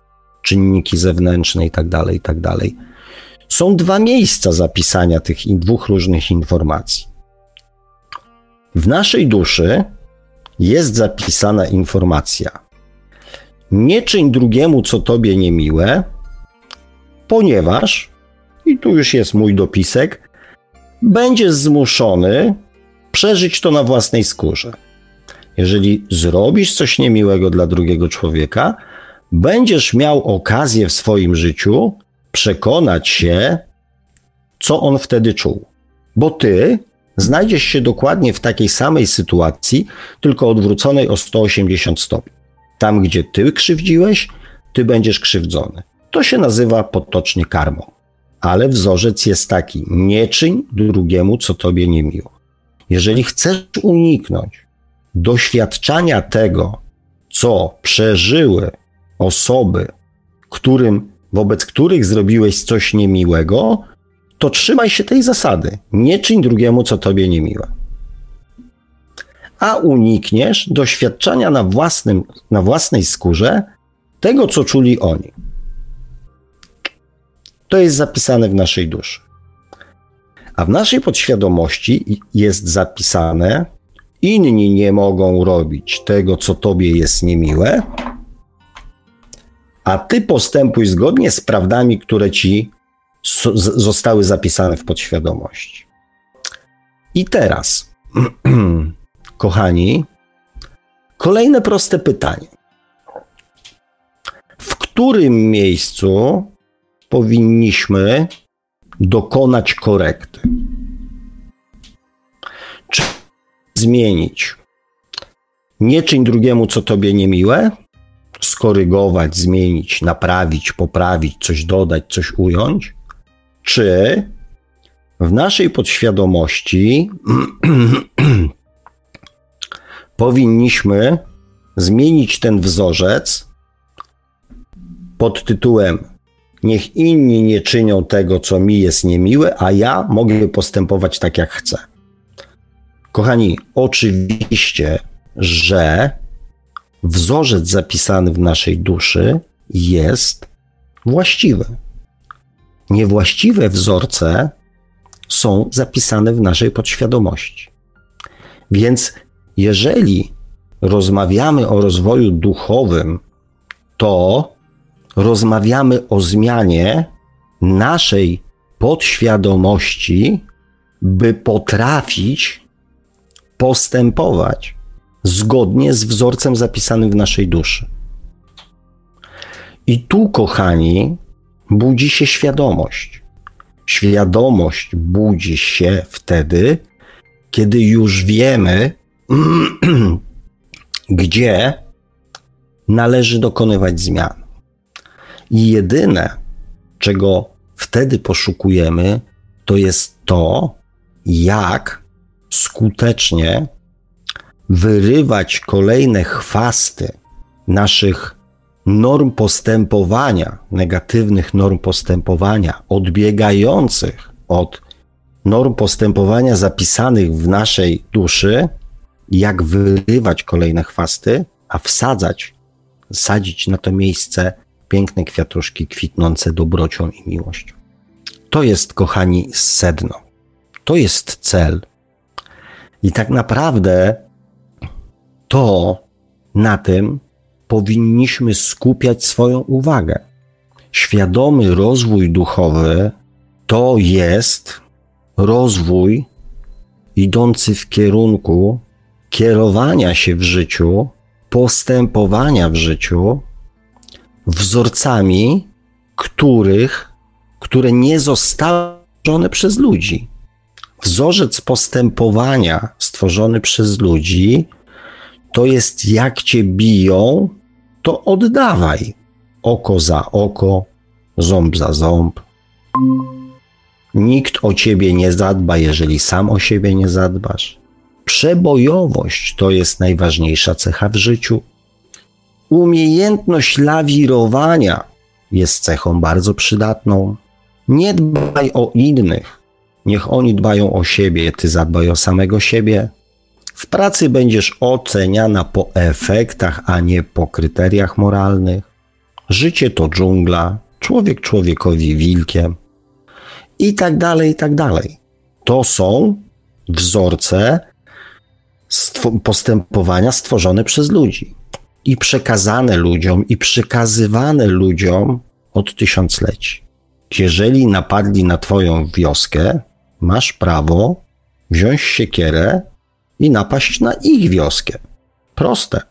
czynniki zewnętrzne i tak dalej, i tak. Są dwa miejsca zapisania tych dwóch różnych informacji. W naszej duszy jest zapisana informacja: nie czyń drugiemu, co tobie niemiłe, ponieważ, i tu już jest mój dopisek, będziesz zmuszony przeżyć to na własnej skórze. Jeżeli zrobisz coś niemiłego dla drugiego człowieka, będziesz miał okazję w swoim życiu przekonać się, co on wtedy czuł. Bo ty znajdziesz się dokładnie w takiej samej sytuacji, tylko odwróconej o 180 stopni. Tam, gdzie ty krzywdziłeś, ty będziesz krzywdzony. To się nazywa potocznie karmą. Ale wzorzec jest taki: nie czyń drugiemu, co tobie nie miło. Jeżeli chcesz uniknąć doświadczania tego, co przeżyły osoby, którym, wobec których zrobiłeś coś niemiłego, to trzymaj się tej zasady. Nie czyń drugiemu, co tobie niemiłe. A unikniesz doświadczania na, własnym, na własnej skórze tego, co czuli oni. To jest zapisane w naszej duszy. A w naszej podświadomości jest zapisane, inni nie mogą robić tego, co tobie jest niemiłe, a ty postępuj zgodnie z prawdami, które ci zostały zapisane w podświadomości. I teraz, kochani, kolejne proste pytanie. W którym miejscu powinniśmy dokonać korekty. Czy zmienić? Nie czyń drugiemu, co tobie niemiłe, skorygować, zmienić, naprawić, poprawić, coś dodać, coś ująć? Czy w naszej podświadomości powinniśmy zmienić ten wzorzec pod tytułem Niech inni nie czynią tego, co mi jest niemiłe, a ja mogę postępować tak, jak chcę. Kochani, oczywiście, że wzorzec zapisany w naszej duszy jest właściwy. Niewłaściwe wzorce są zapisane w naszej podświadomości. Więc jeżeli rozmawiamy o rozwoju duchowym, to rozmawiamy o zmianie naszej podświadomości, by potrafić postępować zgodnie z wzorcem zapisanym w naszej duszy. I tu, kochani, budzi się świadomość. Świadomość budzi się wtedy, kiedy już wiemy, gdzie należy dokonywać zmian. I jedyne, czego wtedy poszukujemy, to jest to, jak skutecznie wyrywać kolejne chwasty naszych norm postępowania, negatywnych norm postępowania, odbiegających od norm postępowania zapisanych w naszej duszy jak wyrywać kolejne chwasty, a wsadzać, sadzić na to miejsce piękne kwiatuszki kwitnące dobrocią i miłością. To jest, kochani, sedno. To jest cel. I tak naprawdę to na tym powinniśmy skupiać swoją uwagę. Świadomy rozwój duchowy to jest rozwój idący w kierunku kierowania się w życiu, postępowania w życiu wzorcami, których, które nie zostały stworzone przez ludzi. Wzorzec postępowania stworzony przez ludzi to jest jak cię biją, to oddawaj. Oko za oko, ząb za ząb. Nikt o ciebie nie zadba, jeżeli sam o siebie nie zadbasz. Przebojowość to jest najważniejsza cecha w życiu. Umiejętność lawirowania jest cechą bardzo przydatną. Nie dbaj o innych, niech oni dbają o siebie, ty zadbaj o samego siebie. W pracy będziesz oceniana po efektach, a nie po kryteriach moralnych. Życie to dżungla, człowiek człowiekowi wilkiem i tak dalej, i tak dalej. To są wzorce postępowania stworzone przez ludzi i przekazane ludziom, i przekazywane ludziom od tysiącleci. Jeżeli napadli na Twoją wioskę, masz prawo wziąć siekierę i napaść na ich wioskę. Proste.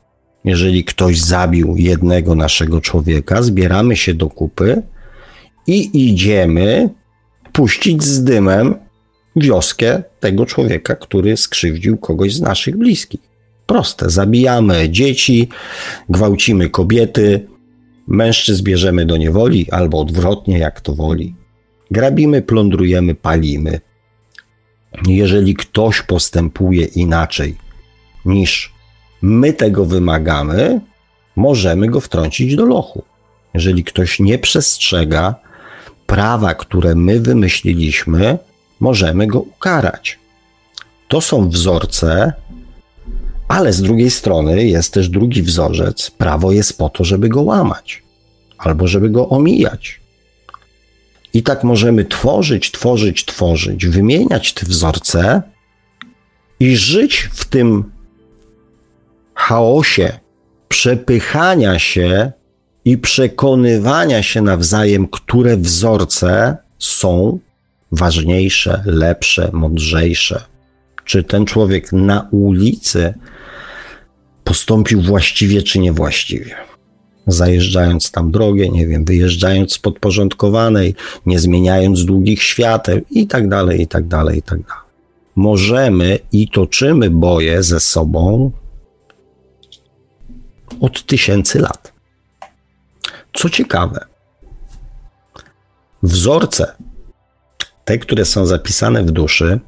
Jeżeli ktoś zabił jednego naszego człowieka, zbieramy się do kupy i idziemy puścić z dymem wioskę tego człowieka, który skrzywdził kogoś z naszych bliskich. Proste. Zabijamy dzieci, gwałcimy kobiety, mężczyzn bierzemy do niewoli albo odwrotnie, jak to woli. Grabimy, plądrujemy, palimy. Jeżeli ktoś postępuje inaczej niż my tego wymagamy, możemy go wtrącić do lochu. Jeżeli ktoś nie przestrzega prawa, które my wymyśliliśmy, możemy go ukarać. To są wzorce, ale z drugiej strony jest też drugi wzorzec. Prawo jest po to, żeby go łamać albo żeby go omijać. I tak możemy tworzyć, tworzyć, tworzyć, wymieniać te wzorce i żyć w tym chaosie przepychania się i przekonywania się nawzajem, które wzorce są ważniejsze, lepsze, mądrzejsze. Czy ten człowiek na ulicy postąpił właściwie, czy niewłaściwie? Zajeżdżając tam drogę, nie wiem, wyjeżdżając z podporządkowanej, nie zmieniając długich świateł i tak dalej, i tak dalej, i tak dalej. Możemy i toczymy boje ze sobą od tysięcy lat. Co ciekawe, wzorce, te, które są zapisane w duszy,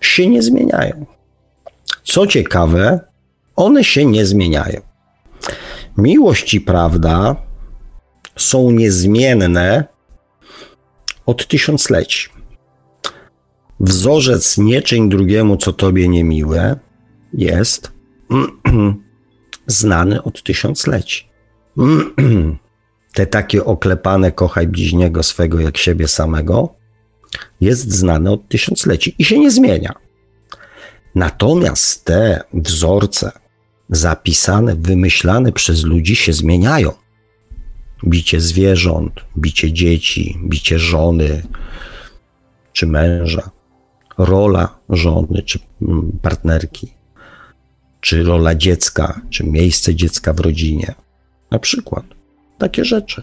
się nie zmieniają. Co ciekawe, one się nie zmieniają. Miłość i prawda są niezmienne od tysiącleci. Wzorzec nie czyń drugiemu, co tobie niemiłe, jest znany od tysiącleci. Te takie oklepane kochaj bliźniego swego jak siebie samego jest znane od tysiącleci i się nie zmienia. Natomiast te wzorce zapisane, wymyślane przez ludzi się zmieniają. Bicie zwierząt, bicie dzieci, bicie żony czy męża, rola żony czy mm, partnerki, czy rola dziecka, czy miejsce dziecka w rodzinie. Na przykład takie rzeczy.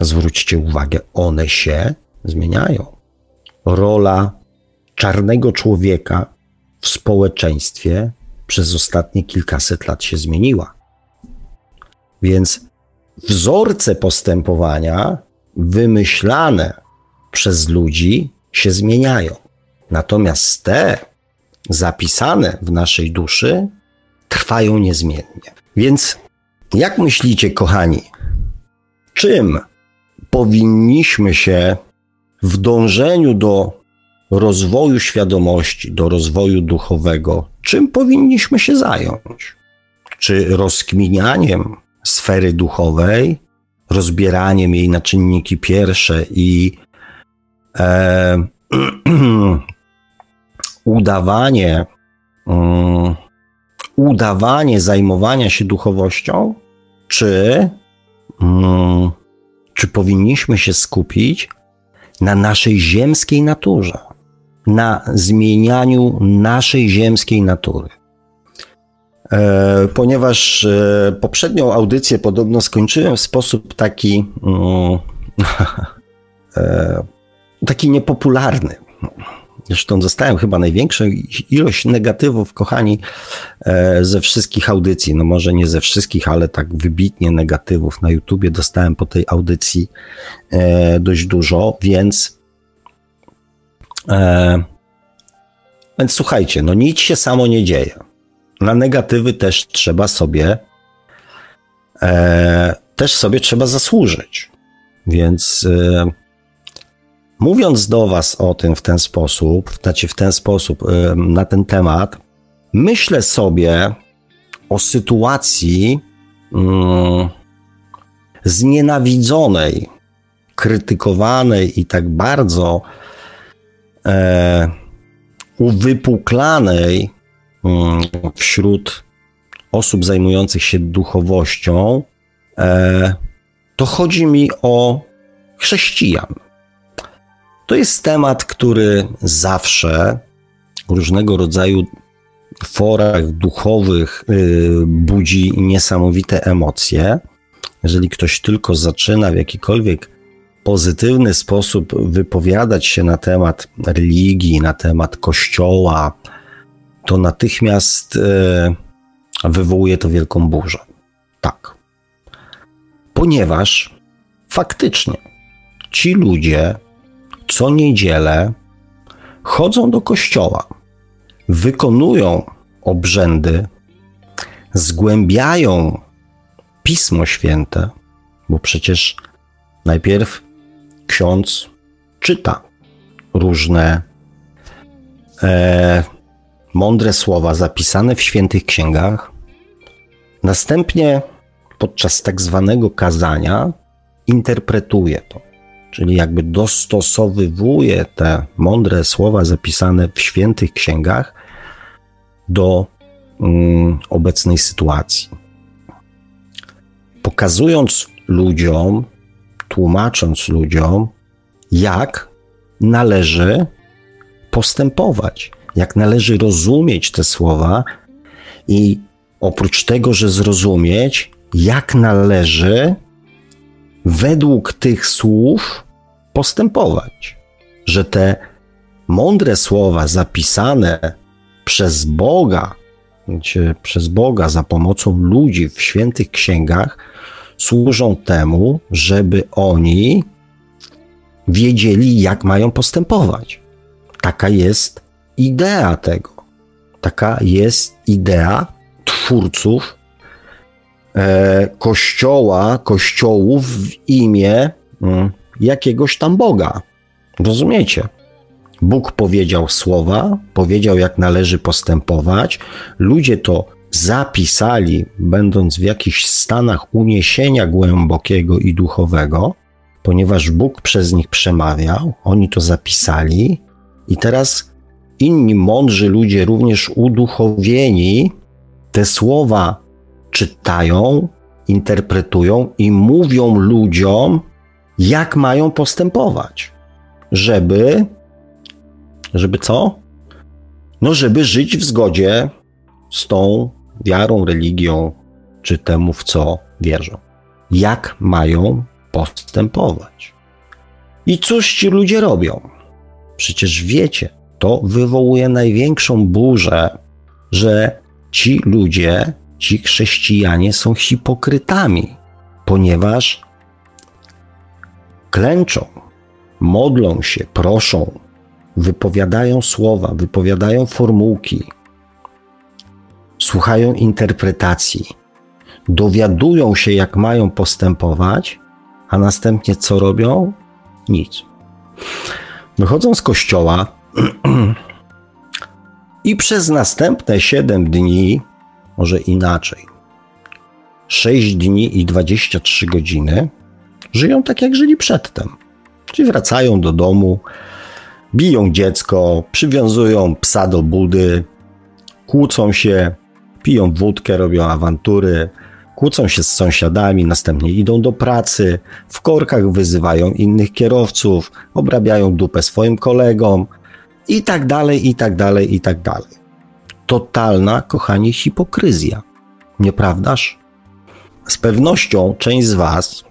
Zwróćcie uwagę, one się zmieniają. Rola czarnego człowieka w społeczeństwie przez ostatnie kilkaset lat się zmieniła. Więc wzorce postępowania wymyślane przez ludzi się zmieniają. Natomiast te zapisane w naszej duszy trwają niezmiennie. Więc jak myślicie, kochani, czym powinniśmy się w dążeniu do rozwoju świadomości, do rozwoju duchowego, czym powinniśmy się zająć? Czy rozkminianiem sfery duchowej, rozbieraniem jej na czynniki pierwsze i e, udawanie, um, udawanie zajmowania się duchowością, czy, um, czy powinniśmy się skupić na naszej ziemskiej naturze, na zmienianiu naszej ziemskiej natury. E, ponieważ e, poprzednią audycję podobno skończyłem w sposób taki, mm, e, taki niepopularny. Zresztą dostałem chyba największą ilość negatywów, kochani, ze wszystkich audycji. No może nie ze wszystkich, ale tak wybitnie negatywów na YouTubie dostałem po tej audycji dość dużo, więc więc słuchajcie, no nic się samo nie dzieje na negatywy też trzeba sobie e, też sobie trzeba zasłużyć. Więc e, mówiąc do Was o tym w ten sposób, znaczy w ten sposób e, na ten temat, myślę sobie o sytuacji mm, znienawidzonej, krytykowanej i tak bardzo e, uwypuklanej Mm, wśród osób zajmujących się duchowością, e, to chodzi mi o chrześcijan. To jest temat, który zawsze w różnego rodzaju forach duchowych y, budzi niesamowite emocje. Jeżeli ktoś tylko zaczyna w jakikolwiek pozytywny sposób wypowiadać się na temat religii, na temat kościoła, to natychmiast e, wywołuje to wielką burzę. Tak. Ponieważ faktycznie ci ludzie co niedzielę chodzą do kościoła, wykonują obrzędy, zgłębiają Pismo Święte, bo przecież najpierw ksiądz czyta różne e, mądre słowa zapisane w świętych księgach, następnie podczas tak zwanego kazania interpretuje to, czyli jakby dostosowywuje te mądre słowa zapisane w świętych księgach do mm, obecnej sytuacji. Pokazując ludziom, tłumacząc ludziom, jak należy postępować, jak należy rozumieć te słowa i oprócz tego, że zrozumieć, jak należy według tych słów postępować. Że te mądre słowa zapisane przez Boga, czy przez Boga za pomocą ludzi w świętych księgach, służą temu, żeby oni wiedzieli, jak mają postępować. Taka jest idea tego. Taka jest idea twórców e, kościoła, kościołów w imię mm, jakiegoś tam Boga. Rozumiecie? Bóg powiedział słowa, powiedział, jak należy postępować. Ludzie to zapisali, będąc w jakichś stanach uniesienia głębokiego i duchowego, ponieważ Bóg przez nich przemawiał, oni to zapisali, i teraz inni mądrzy ludzie, również uduchowieni, te słowa czytają, interpretują i mówią ludziom, jak mają postępować, żeby, żeby co? No, żeby żyć w zgodzie z tą wiarą, religią, czy temu, w co wierzą. Jak mają postępować. I cóż ci ludzie robią? Przecież wiecie, to wywołuje największą burzę, że ci ludzie, ci chrześcijanie są hipokrytami, ponieważ klęczą, modlą się, proszą, wypowiadają słowa, wypowiadają formułki, słuchają interpretacji, dowiadują się, jak mają postępować, a następnie co robią? Nic. Wychodzą z kościoła, I przez następne 7 dni, może inaczej, 6 dni i 23 godziny, żyją tak jak żyli przedtem. Czyli wracają do domu, biją dziecko, przywiązują psa do budy, kłócą się, piją wódkę, robią awantury, kłócą się z sąsiadami, następnie idą do pracy, w korkach wyzywają innych kierowców, obrabiają dupę swoim kolegom i tak dalej, i tak dalej, i tak dalej. Totalna, kochani, hipokryzja. Nieprawdaż? Z pewnością część z Was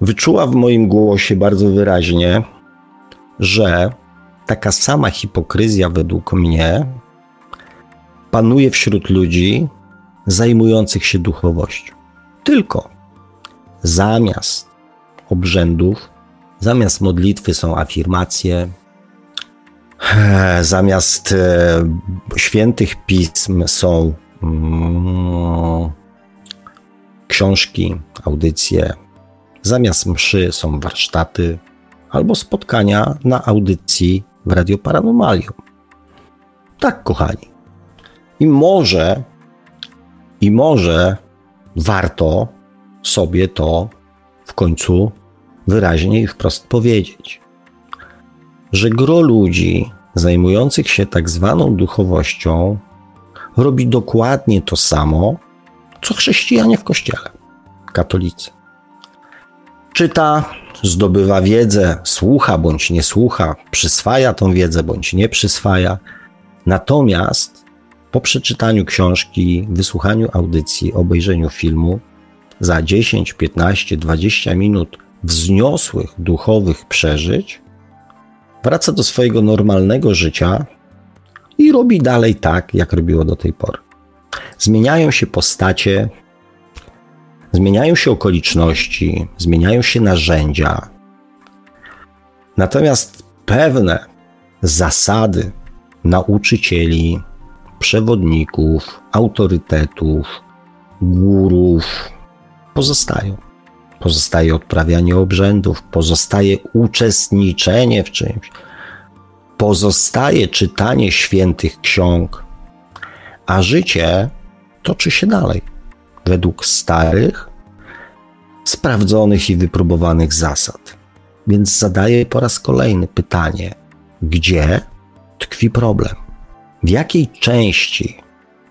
wyczuła w moim głosie bardzo wyraźnie, że taka sama hipokryzja według mnie panuje wśród ludzi zajmujących się duchowością. Tylko zamiast obrzędów, zamiast modlitwy są afirmacje, zamiast e, świętych pism są mm, książki, audycje, zamiast mszy są warsztaty albo spotkania na audycji w Radio Paranormalium. Tak, kochani. I może, i może warto sobie to w końcu wyraźnie i wprost powiedzieć, że gro ludzi zajmujących się tak zwaną duchowością robi dokładnie to samo, co chrześcijanie w kościele, katolicy. Czyta, zdobywa wiedzę, słucha bądź nie słucha, przyswaja tą wiedzę bądź nie przyswaja. Natomiast po przeczytaniu książki, wysłuchaniu audycji, obejrzeniu filmu, za 10, 15, 20 minut wzniosłych duchowych przeżyć, wraca do swojego normalnego życia i robi dalej tak, jak robiło do tej pory. Zmieniają się postacie, zmieniają się okoliczności, zmieniają się narzędzia. Natomiast pewne zasady nauczycieli, przewodników, autorytetów, górów pozostają. Pozostaje odprawianie obrzędów, pozostaje uczestniczenie w czymś, pozostaje czytanie świętych ksiąg, a życie toczy się dalej według starych, sprawdzonych i wypróbowanych zasad. Więc zadaję po raz kolejny pytanie: gdzie tkwi problem? W jakiej części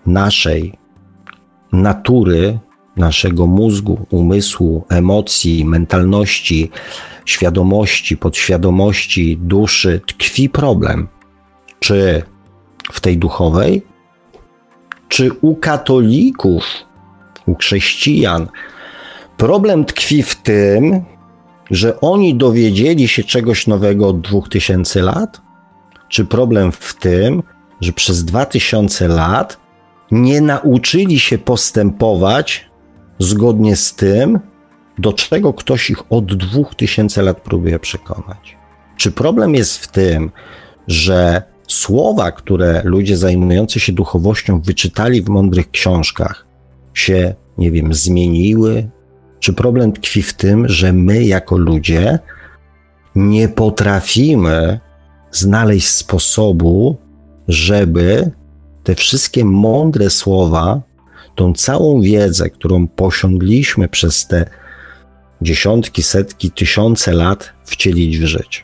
naszej natury, naszego mózgu, umysłu, emocji, mentalności, świadomości, podświadomości, duszy tkwi problem? Czy w tej duchowej, czy u katolików, u chrześcijan? Problem tkwi w tym, że oni dowiedzieli się czegoś nowego od 2000 lat? Czy problem w tym, że przez 2000 lat nie nauczyli się postępować zgodnie z tym, do czego ktoś ich od 2000 lat próbuje przekonać? Czy problem jest w tym, że słowa, które ludzie zajmujący się duchowością wyczytali w mądrych książkach, się, nie wiem, zmieniły, czy problem tkwi w tym, że my jako ludzie nie potrafimy znaleźć sposobu, żeby te wszystkie mądre słowa, tą całą wiedzę, którą posiągliśmy przez te dziesiątki, setki, tysiące lat, wcielić w życie?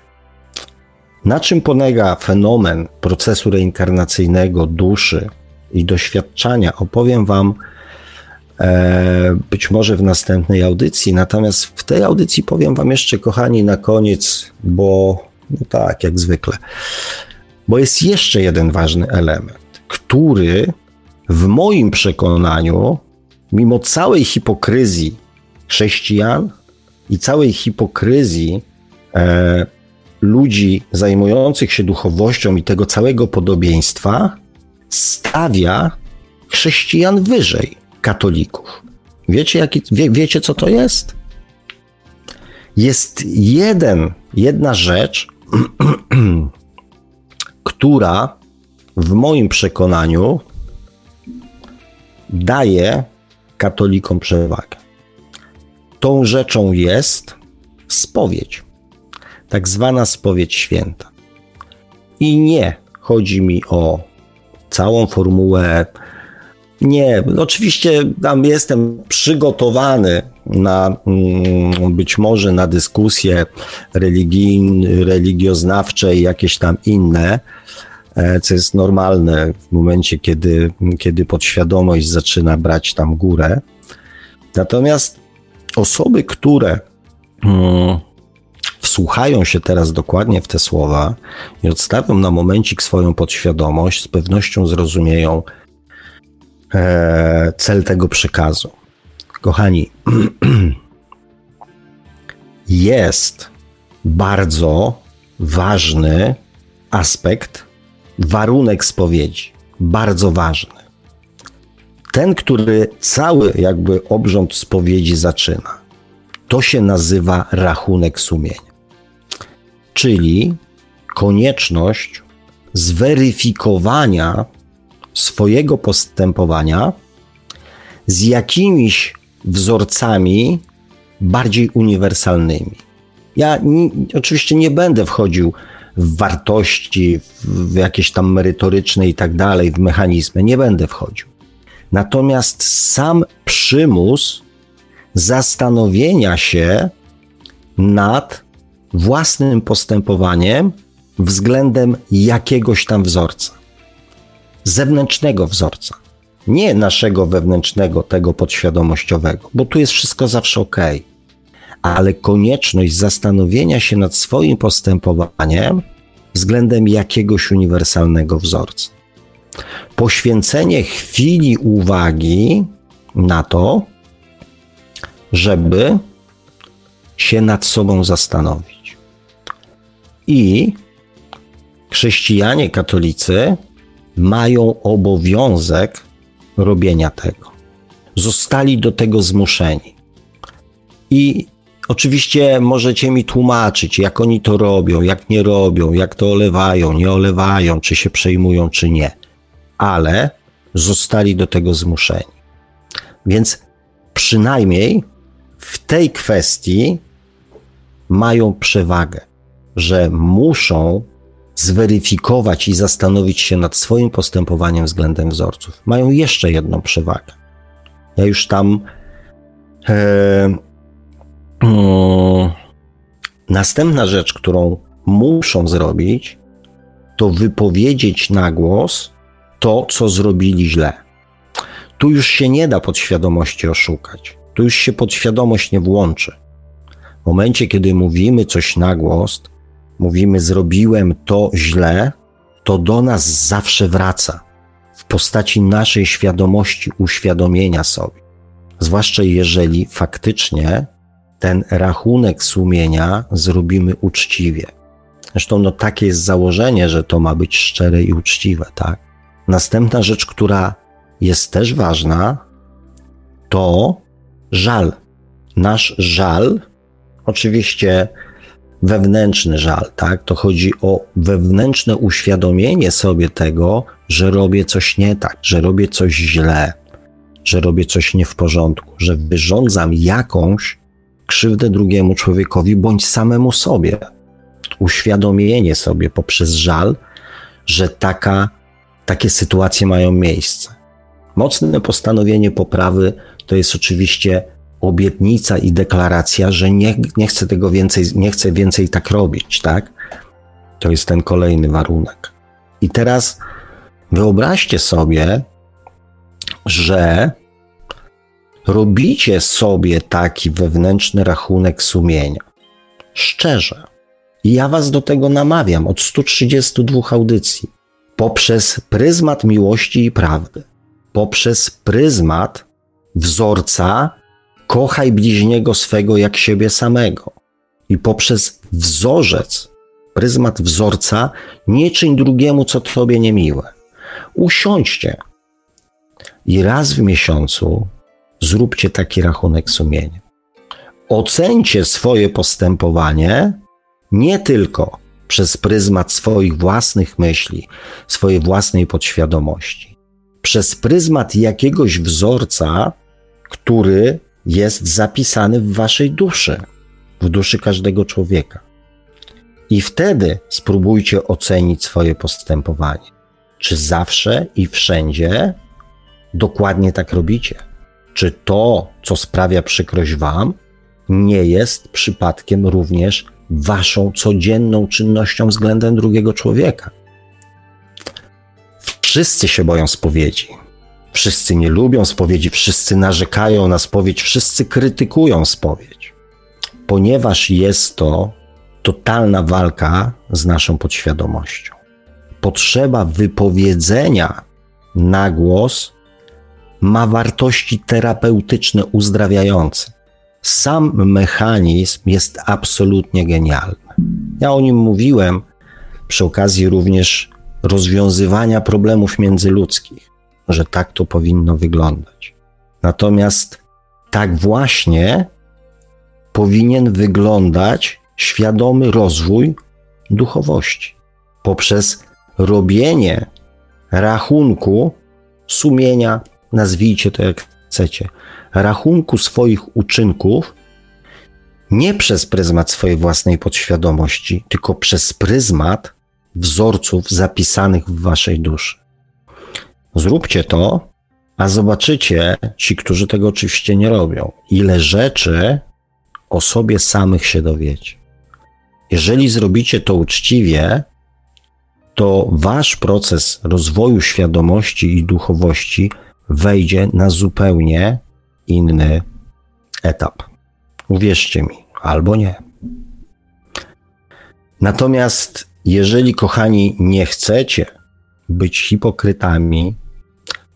Na czym polega fenomen procesu reinkarnacyjnego duszy i doświadczania, opowiem Wam E, być może w następnej audycji. Natomiast w tej audycji powiem Wam jeszcze, kochani, na koniec, bo no tak, jak zwykle, bo jest jeszcze jeden ważny element, który w moim przekonaniu, mimo całej hipokryzji chrześcijan i całej hipokryzji e, ludzi zajmujących się duchowością i tego całego podobieństwa, stawia chrześcijan wyżej katolików. Wiecie, jaki, wie, wiecie co to jest? Jest jeden, jedna rzecz, która w moim przekonaniu daje katolikom przewagę. Tą rzeczą jest spowiedź, tak zwana spowiedź święta. I nie chodzi mi o całą formułę. Nie, oczywiście tam jestem przygotowany na mm, być może na dyskusje religijne, religioznawcze i jakieś tam inne, e, co jest normalne w momencie, kiedy, kiedy podświadomość zaczyna brać tam górę. Natomiast osoby, które mm, wsłuchają się teraz dokładnie w te słowa i odstawią na momencik swoją podświadomość, z pewnością zrozumieją cel tego przekazu. Kochani, jest bardzo ważny aspekt, warunek spowiedzi. Bardzo ważny. Ten, który cały jakby obrząd spowiedzi zaczyna. To się nazywa rachunek sumienia. Czyli konieczność zweryfikowania swojego postępowania z jakimiś wzorcami bardziej uniwersalnymi. Ja oczywiście nie będę wchodził w wartości, w jakieś tam merytoryczne i tak dalej, w mechanizmy, nie będę wchodził. Natomiast sam przymus zastanowienia się nad własnym postępowaniem względem jakiegoś tam wzorca, zewnętrznego wzorca nie naszego wewnętrznego, tego podświadomościowego, bo tu jest wszystko zawsze ok, ale konieczność zastanowienia się nad swoim postępowaniem względem jakiegoś uniwersalnego wzorca. Poświęcenie chwili uwagi na to, żeby się nad sobą zastanowić. I chrześcijanie katolicy mają obowiązek robienia tego. Zostali do tego zmuszeni. I oczywiście możecie mi tłumaczyć, jak oni to robią, jak nie robią, jak to olewają, nie olewają, czy się przejmują, czy nie. Ale zostali do tego zmuszeni. Więc przynajmniej w tej kwestii mają przewagę, że muszą zweryfikować i zastanowić się nad swoim postępowaniem względem wzorców. Mają jeszcze jedną przewagę. Ja już tam. E, e, następna rzecz, którą muszą zrobić, to wypowiedzieć na głos to, co zrobili źle. Tu już się nie da podświadomości oszukać. Tu już się podświadomość nie włączy. W momencie, kiedy mówimy coś na głos, mówimy zrobiłem to źle, to do nas zawsze wraca w postaci naszej świadomości, uświadomienia sobie. Zwłaszcza jeżeli faktycznie ten rachunek sumienia zrobimy uczciwie. Zresztą no, takie jest założenie, że to ma być szczere i uczciwe, tak? Następna rzecz, która jest też ważna, to żal. Nasz żal, oczywiście wewnętrzny żal, tak? To chodzi o wewnętrzne uświadomienie sobie tego, że robię coś nie tak, że robię coś źle, że robię coś nie w porządku, że wyrządzam jakąś krzywdę drugiemu człowiekowi bądź samemu sobie. Uświadomienie sobie poprzez żal, że taka, takie sytuacje mają miejsce. Mocne postanowienie poprawy to jest oczywiście obietnica i deklaracja, że nie, nie chcę tego więcej, nie chcę więcej tak robić, tak? To jest ten kolejny warunek. I teraz wyobraźcie sobie, że robicie sobie taki wewnętrzny rachunek sumienia. Szczerze. I ja was do tego namawiam od 132 audycji. Poprzez pryzmat miłości i prawdy. Poprzez pryzmat wzorca kochaj bliźniego swego jak siebie samego. I poprzez wzorzec, pryzmat wzorca, nie czyń drugiemu, co tobie niemiłe. Usiądźcie i raz w miesiącu zróbcie taki rachunek sumienia. Ocencie swoje postępowanie nie tylko przez pryzmat swoich własnych myśli, swojej własnej podświadomości, przez pryzmat jakiegoś wzorca, który jest zapisany w waszej duszy, w duszy każdego człowieka. I wtedy spróbujcie ocenić swoje postępowanie. Czy zawsze i wszędzie dokładnie tak robicie? Czy to, co sprawia przykrość Wam, nie jest przypadkiem również Waszą codzienną czynnością względem drugiego człowieka? Wszyscy się boją spowiedzi. Wszyscy nie lubią spowiedzi, wszyscy narzekają na spowiedź, wszyscy krytykują spowiedź, ponieważ jest to totalna walka z naszą podświadomością. Potrzeba wypowiedzenia na głos ma wartości terapeutyczne, uzdrawiające. Sam mechanizm jest absolutnie genialny. Ja o nim mówiłem przy okazji również rozwiązywania problemów międzyludzkich, że tak to powinno wyglądać. Natomiast tak właśnie powinien wyglądać świadomy rozwój duchowości poprzez robienie rachunku sumienia, nazwijcie to jak chcecie, rachunku swoich uczynków nie przez pryzmat swojej własnej podświadomości, tylko przez pryzmat wzorców zapisanych w waszej duszy. Zróbcie to, a zobaczycie, ci, którzy tego oczywiście nie robią, ile rzeczy o sobie samych się dowiecie. Jeżeli zrobicie to uczciwie, to wasz proces rozwoju świadomości i duchowości wejdzie na zupełnie inny etap. Uwierzcie mi, albo nie. Natomiast jeżeli, kochani, nie chcecie być hipokrytami,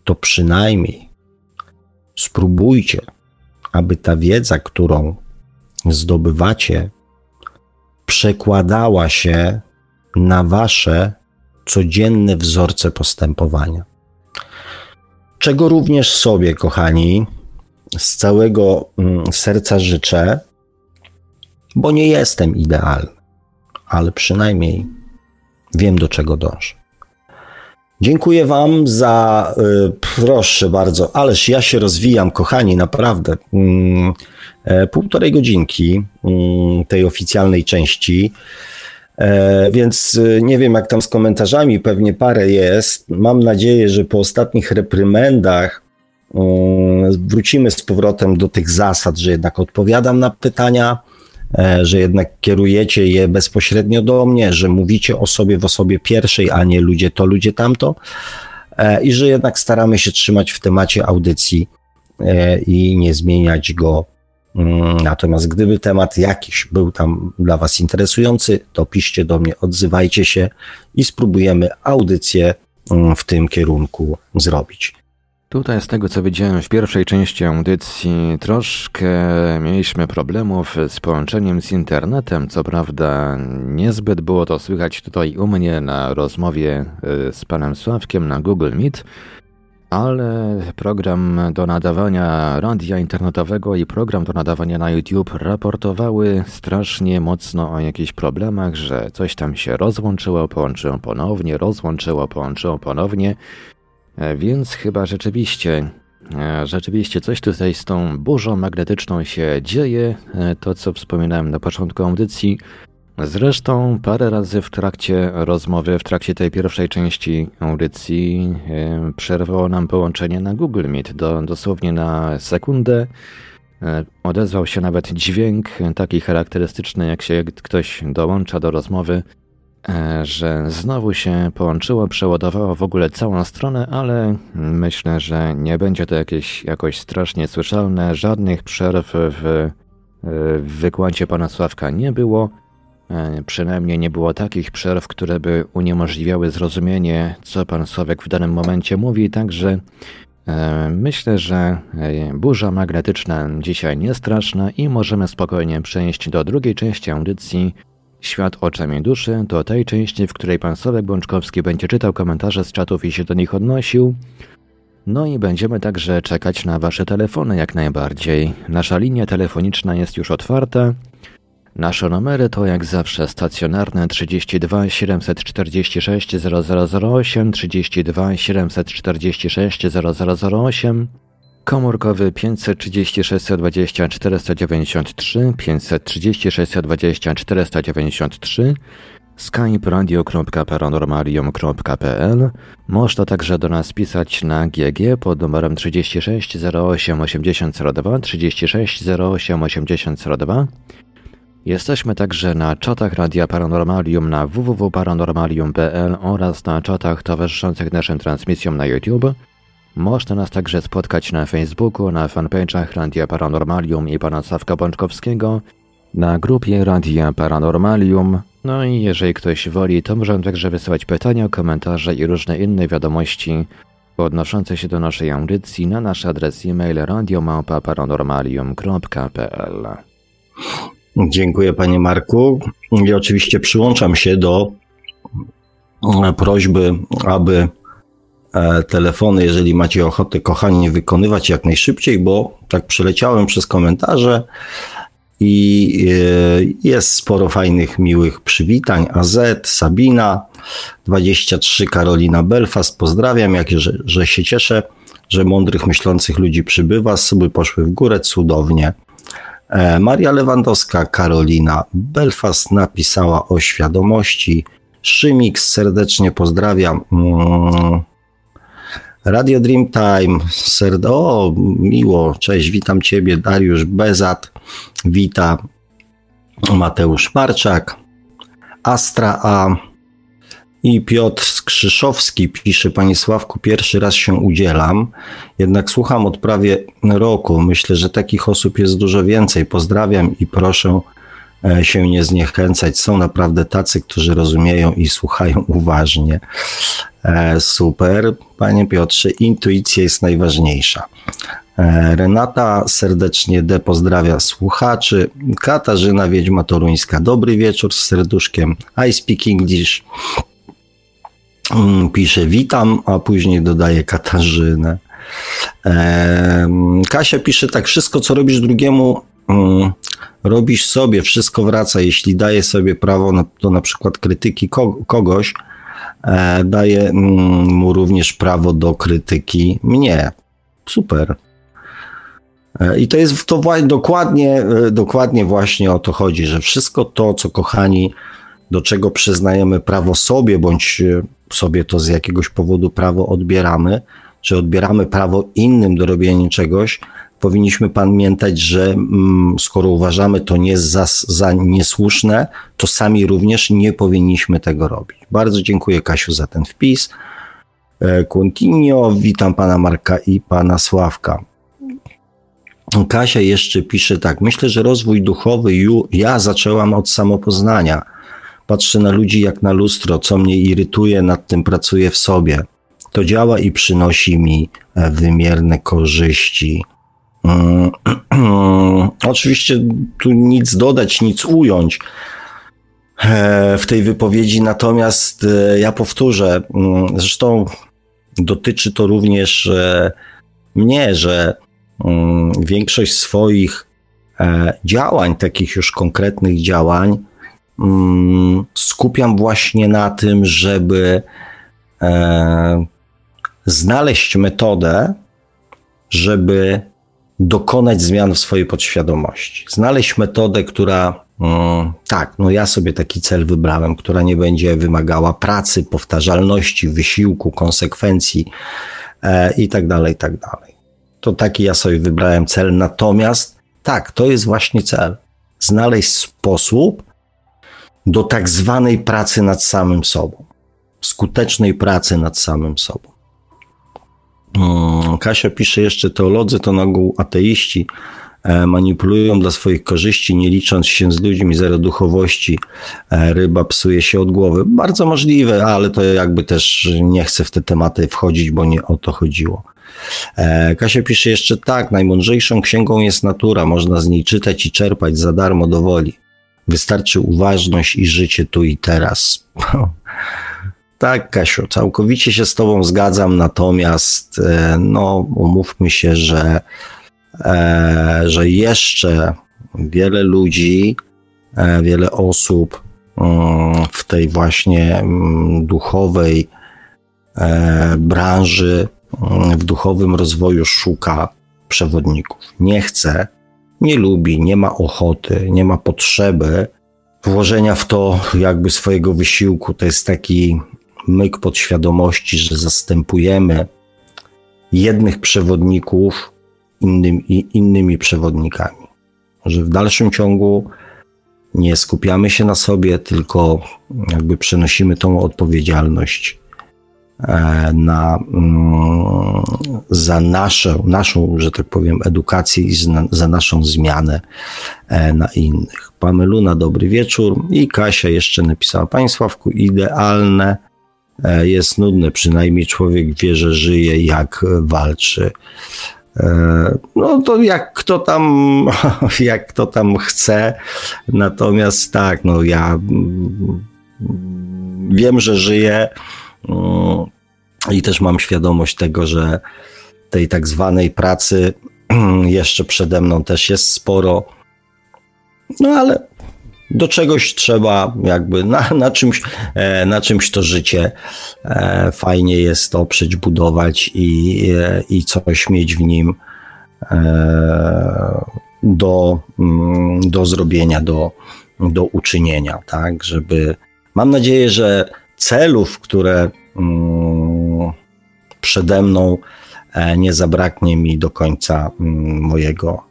to przynajmniej spróbujcie, aby ta wiedza, którą zdobywacie, przekładała się na wasze codzienne wzorce postępowania. Czego również sobie, kochani, z całego mm, serca życzę, bo nie jestem idealny, ale przynajmniej wiem, do czego dążę. Dziękuję Wam za, y, proszę bardzo, ależ ja się rozwijam, kochani, naprawdę. Mm, e, półtorej godzinki mm, tej oficjalnej części. E, więc y, nie wiem, jak tam z komentarzami, pewnie parę jest. Mam nadzieję, że po ostatnich reprymendach mm, wrócimy z powrotem do tych zasad, że jednak odpowiadam na pytania, że jednak kierujecie je bezpośrednio do mnie, że mówicie o sobie w osobie pierwszej, a nie ludzie to, ludzie tamto. E, I że jednak staramy się trzymać w temacie audycji i nie zmieniać go Mm, natomiast gdyby temat jakiś był tam dla Was interesujący, to piszcie do mnie, odzywajcie się i spróbujemy audycję mm, w tym kierunku zrobić. Tutaj z tego co widziałem w pierwszej części audycji troszkę mieliśmy problemów z połączeniem z internetem. Co prawda niezbyt było to słychać tutaj u mnie na rozmowie y, z panem Sławkiem na Google Meet, ale program do nadawania radia internetowego i program do nadawania na YouTube raportowały strasznie mocno o jakichś problemach, że coś tam się rozłączyło, połączyło ponownie, rozłączyło, połączyło ponownie, więc chyba rzeczywiście e, Rzeczywiście coś tutaj z tą burzą magnetyczną się dzieje. E, to, co wspominałem na początku audycji, Zresztą parę razy w trakcie rozmowy, w trakcie tej pierwszej części audycji e, przerwało nam połączenie na Google Meet do, dosłownie na sekundę. E, odezwał się nawet dźwięk taki charakterystyczny, jak się ktoś dołącza do rozmowy, e, że znowu się połączyło, przeładowało w ogóle całą stronę, ale myślę, że nie będzie to jakieś jakoś strasznie słyszalne. Żadnych przerw w, w wykładzie pana Sławka nie było. E, przynajmniej nie było takich przerw, które by uniemożliwiały zrozumienie, co pan Sławek w danym momencie mówi, także e, myślę, że e, burza magnetyczna dzisiaj nie straszna i możemy spokojnie przejść do drugiej części audycji Świat oczami duszy, do tej części, w której pan Sławek Bączkowski będzie czytał komentarze z czatów i się do nich odnosił. No i będziemy także czekać na wasze telefony jak najbardziej. Nasza linia telefoniczna jest już otwarta. Nasze numery to jak zawsze stacjonarne 32 746 0008, 32 746 0008. komórkowy 536 20 493, 536 20 493, skype radio.paranormalium.pl. Można także do nas pisać na GG pod numerem 36 08 8002, 36 08 8002. Jesteśmy także na czatach Radia Paranormalium na www.paranormalium.pl oraz na czatach towarzyszących naszym transmisjom na YouTube. Można nas także spotkać na Facebooku, na fanpage'ach Radia Paranormalium i pana Sawka Bączkowskiego, na grupie Radia Paranormalium. No i jeżeli ktoś woli, to możemy także wysyłać pytania, komentarze i różne inne wiadomości odnoszące się do naszej audycji na nasz adres e-mail radiomałpa-paranormalium.pl Dziękuję panie Marku. I oczywiście przyłączam się do prośby, aby E, telefony, jeżeli macie ochotę, kochani, wykonywać jak najszybciej, bo tak przeleciałem przez komentarze i e, jest sporo fajnych, miłych przywitań. AZ, Sabina, 23, Karolina Belfast, pozdrawiam, jak, że, że się cieszę, że mądrych, myślących ludzi przybywa, suby poszły w górę, cudownie. E, Maria Lewandowska, Karolina Belfast napisała o świadomości. Szymix, serdecznie pozdrawiam. Mm, Radio Dreamtime, serdo, o, miło, cześć, witam Ciebie, Dariusz Bezat, wita Mateusz Marczak, Astra A i Piotr Skrzyszowski. Pisze, Panie Sławku, pierwszy raz się udzielam, jednak słucham od prawie roku, myślę, że takich osób jest dużo więcej, pozdrawiam i proszę się nie zniechęcać. Są naprawdę tacy, którzy rozumieją i słuchają uważnie. E, super. Panie Piotrze, intuicja jest najważniejsza. E, Renata serdecznie D pozdrawia słuchaczy. Katarzyna Wiedźma Toruńska, dobry wieczór z serduszkiem. I speak English. Mm, pisze witam, a później dodaje Katarzynę. Kasia pisze tak, wszystko co robisz drugiemu robisz sobie, wszystko wraca. Jeśli daje sobie prawo do na przykład krytyki kogoś, e, daje mm, mu również prawo do krytyki mnie. Super. E, I to jest to dokładnie, e, dokładnie właśnie o to chodzi, że wszystko to, co kochani, do czego przyznajemy prawo sobie, bądź sobie to z jakiegoś powodu prawo odbieramy, czy odbieramy prawo innym do robienia czegoś, powinniśmy pamiętać, że mm, skoro uważamy to nie za, za niesłuszne, to sami również nie powinniśmy tego robić. Bardzo dziękuję Kasiu za ten wpis. E, continuo, witam pana Marka i pana Sławka. Kasia jeszcze pisze tak. Myślę, że rozwój duchowy ja zaczęłam od samopoznania. Patrzę na ludzi jak na lustro, co mnie irytuje, nad tym pracuję w sobie. To działa i przynosi mi e, wymierne korzyści. Mm, oczywiście tu nic dodać, nic ująć e, w tej wypowiedzi, natomiast e, ja powtórzę, mm, zresztą dotyczy to również e, mnie, że mm, większość swoich działań, takich już konkretnych działań, skupiam właśnie na tym, żeby znaleźć metodę, żeby dokonać zmian w swojej podświadomości. Znaleźć metodę, która, mm, tak, no ja sobie taki cel wybrałem, która nie będzie wymagała pracy, powtarzalności, wysiłku, konsekwencji e, i tak dalej, i tak dalej. To taki ja sobie wybrałem cel, natomiast tak, to jest właśnie cel. Znaleźć sposób do tak zwanej pracy nad samym sobą. Skutecznej pracy nad samym sobą. Kasia pisze jeszcze, teolodzy to na ogół ateiści, e, manipulują dla swoich korzyści, nie licząc się z ludźmi, zero duchowości, e, ryba psuje się od głowy. Bardzo możliwe, ale to jakby też nie chcę w te tematy wchodzić, bo nie o to chodziło. E, Kasia pisze jeszcze tak, najmądrzejszą księgą jest natura, można z niej czytać i czerpać za darmo do woli. Wystarczy uważność i życie tu i teraz. Tak, Kasiu, całkowicie się z Tobą zgadzam, natomiast e, no, umówmy się, że, e, że jeszcze wiele ludzi, e, wiele osób mm, w tej właśnie mm, duchowej branży, mm, w duchowym rozwoju szuka przewodników nie chce, nie lubi, nie ma ochoty, nie ma potrzeby włożenia w to jakby swojego wysiłku. To jest taki myk podświadomości, że zastępujemy jednych przewodników innymi, innymi przewodnikami. Że w dalszym ciągu nie skupiamy się na sobie, tylko jakby przenosimy tą odpowiedzialność e, na, mm, za naszą, naszą, że tak powiem, edukację i za naszą zmianę e, na innych. Pameluna, dobry wieczór. I Kasia jeszcze napisała, Państwawku, idealne jest nudne, przynajmniej człowiek wie, że żyje, jak walczy. No to jak kto tam, jak kto tam chce. Natomiast tak, no ja mm, wiem, że żyję mm, i też mam świadomość tego, że tej tak zwanej pracy jeszcze przede mną też jest sporo. No ale do czegoś trzeba, jakby na, na, czymś, e, na czymś to życie e, fajnie jest oprzeć, budować i, e, i coś mieć w nim do, mm, do zrobienia, do, do uczynienia, tak, żeby mam nadzieję, że celów, które mm, przede mną nie zabraknie mi do końca mm, mojego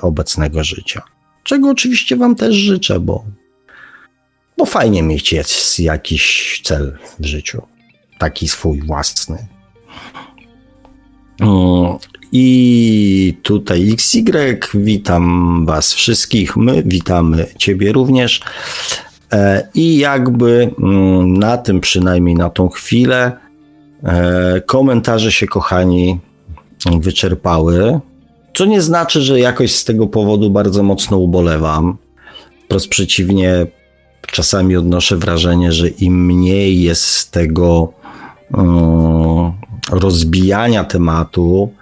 obecnego życia. Czego oczywiście Wam też życzę, bo, bo fajnie mieć jakiś cel w życiu, taki swój własny. I tutaj XY, witam Was wszystkich, my witamy Ciebie również. E, I jakby mm, na tym, przynajmniej na tą chwilę, e, komentarze się, kochani, wyczerpały. Co nie znaczy, że jakoś z tego powodu bardzo mocno ubolewam. Wprost przeciwnie, czasami odnoszę wrażenie, że im mniej jest tego um, rozbijania tematu,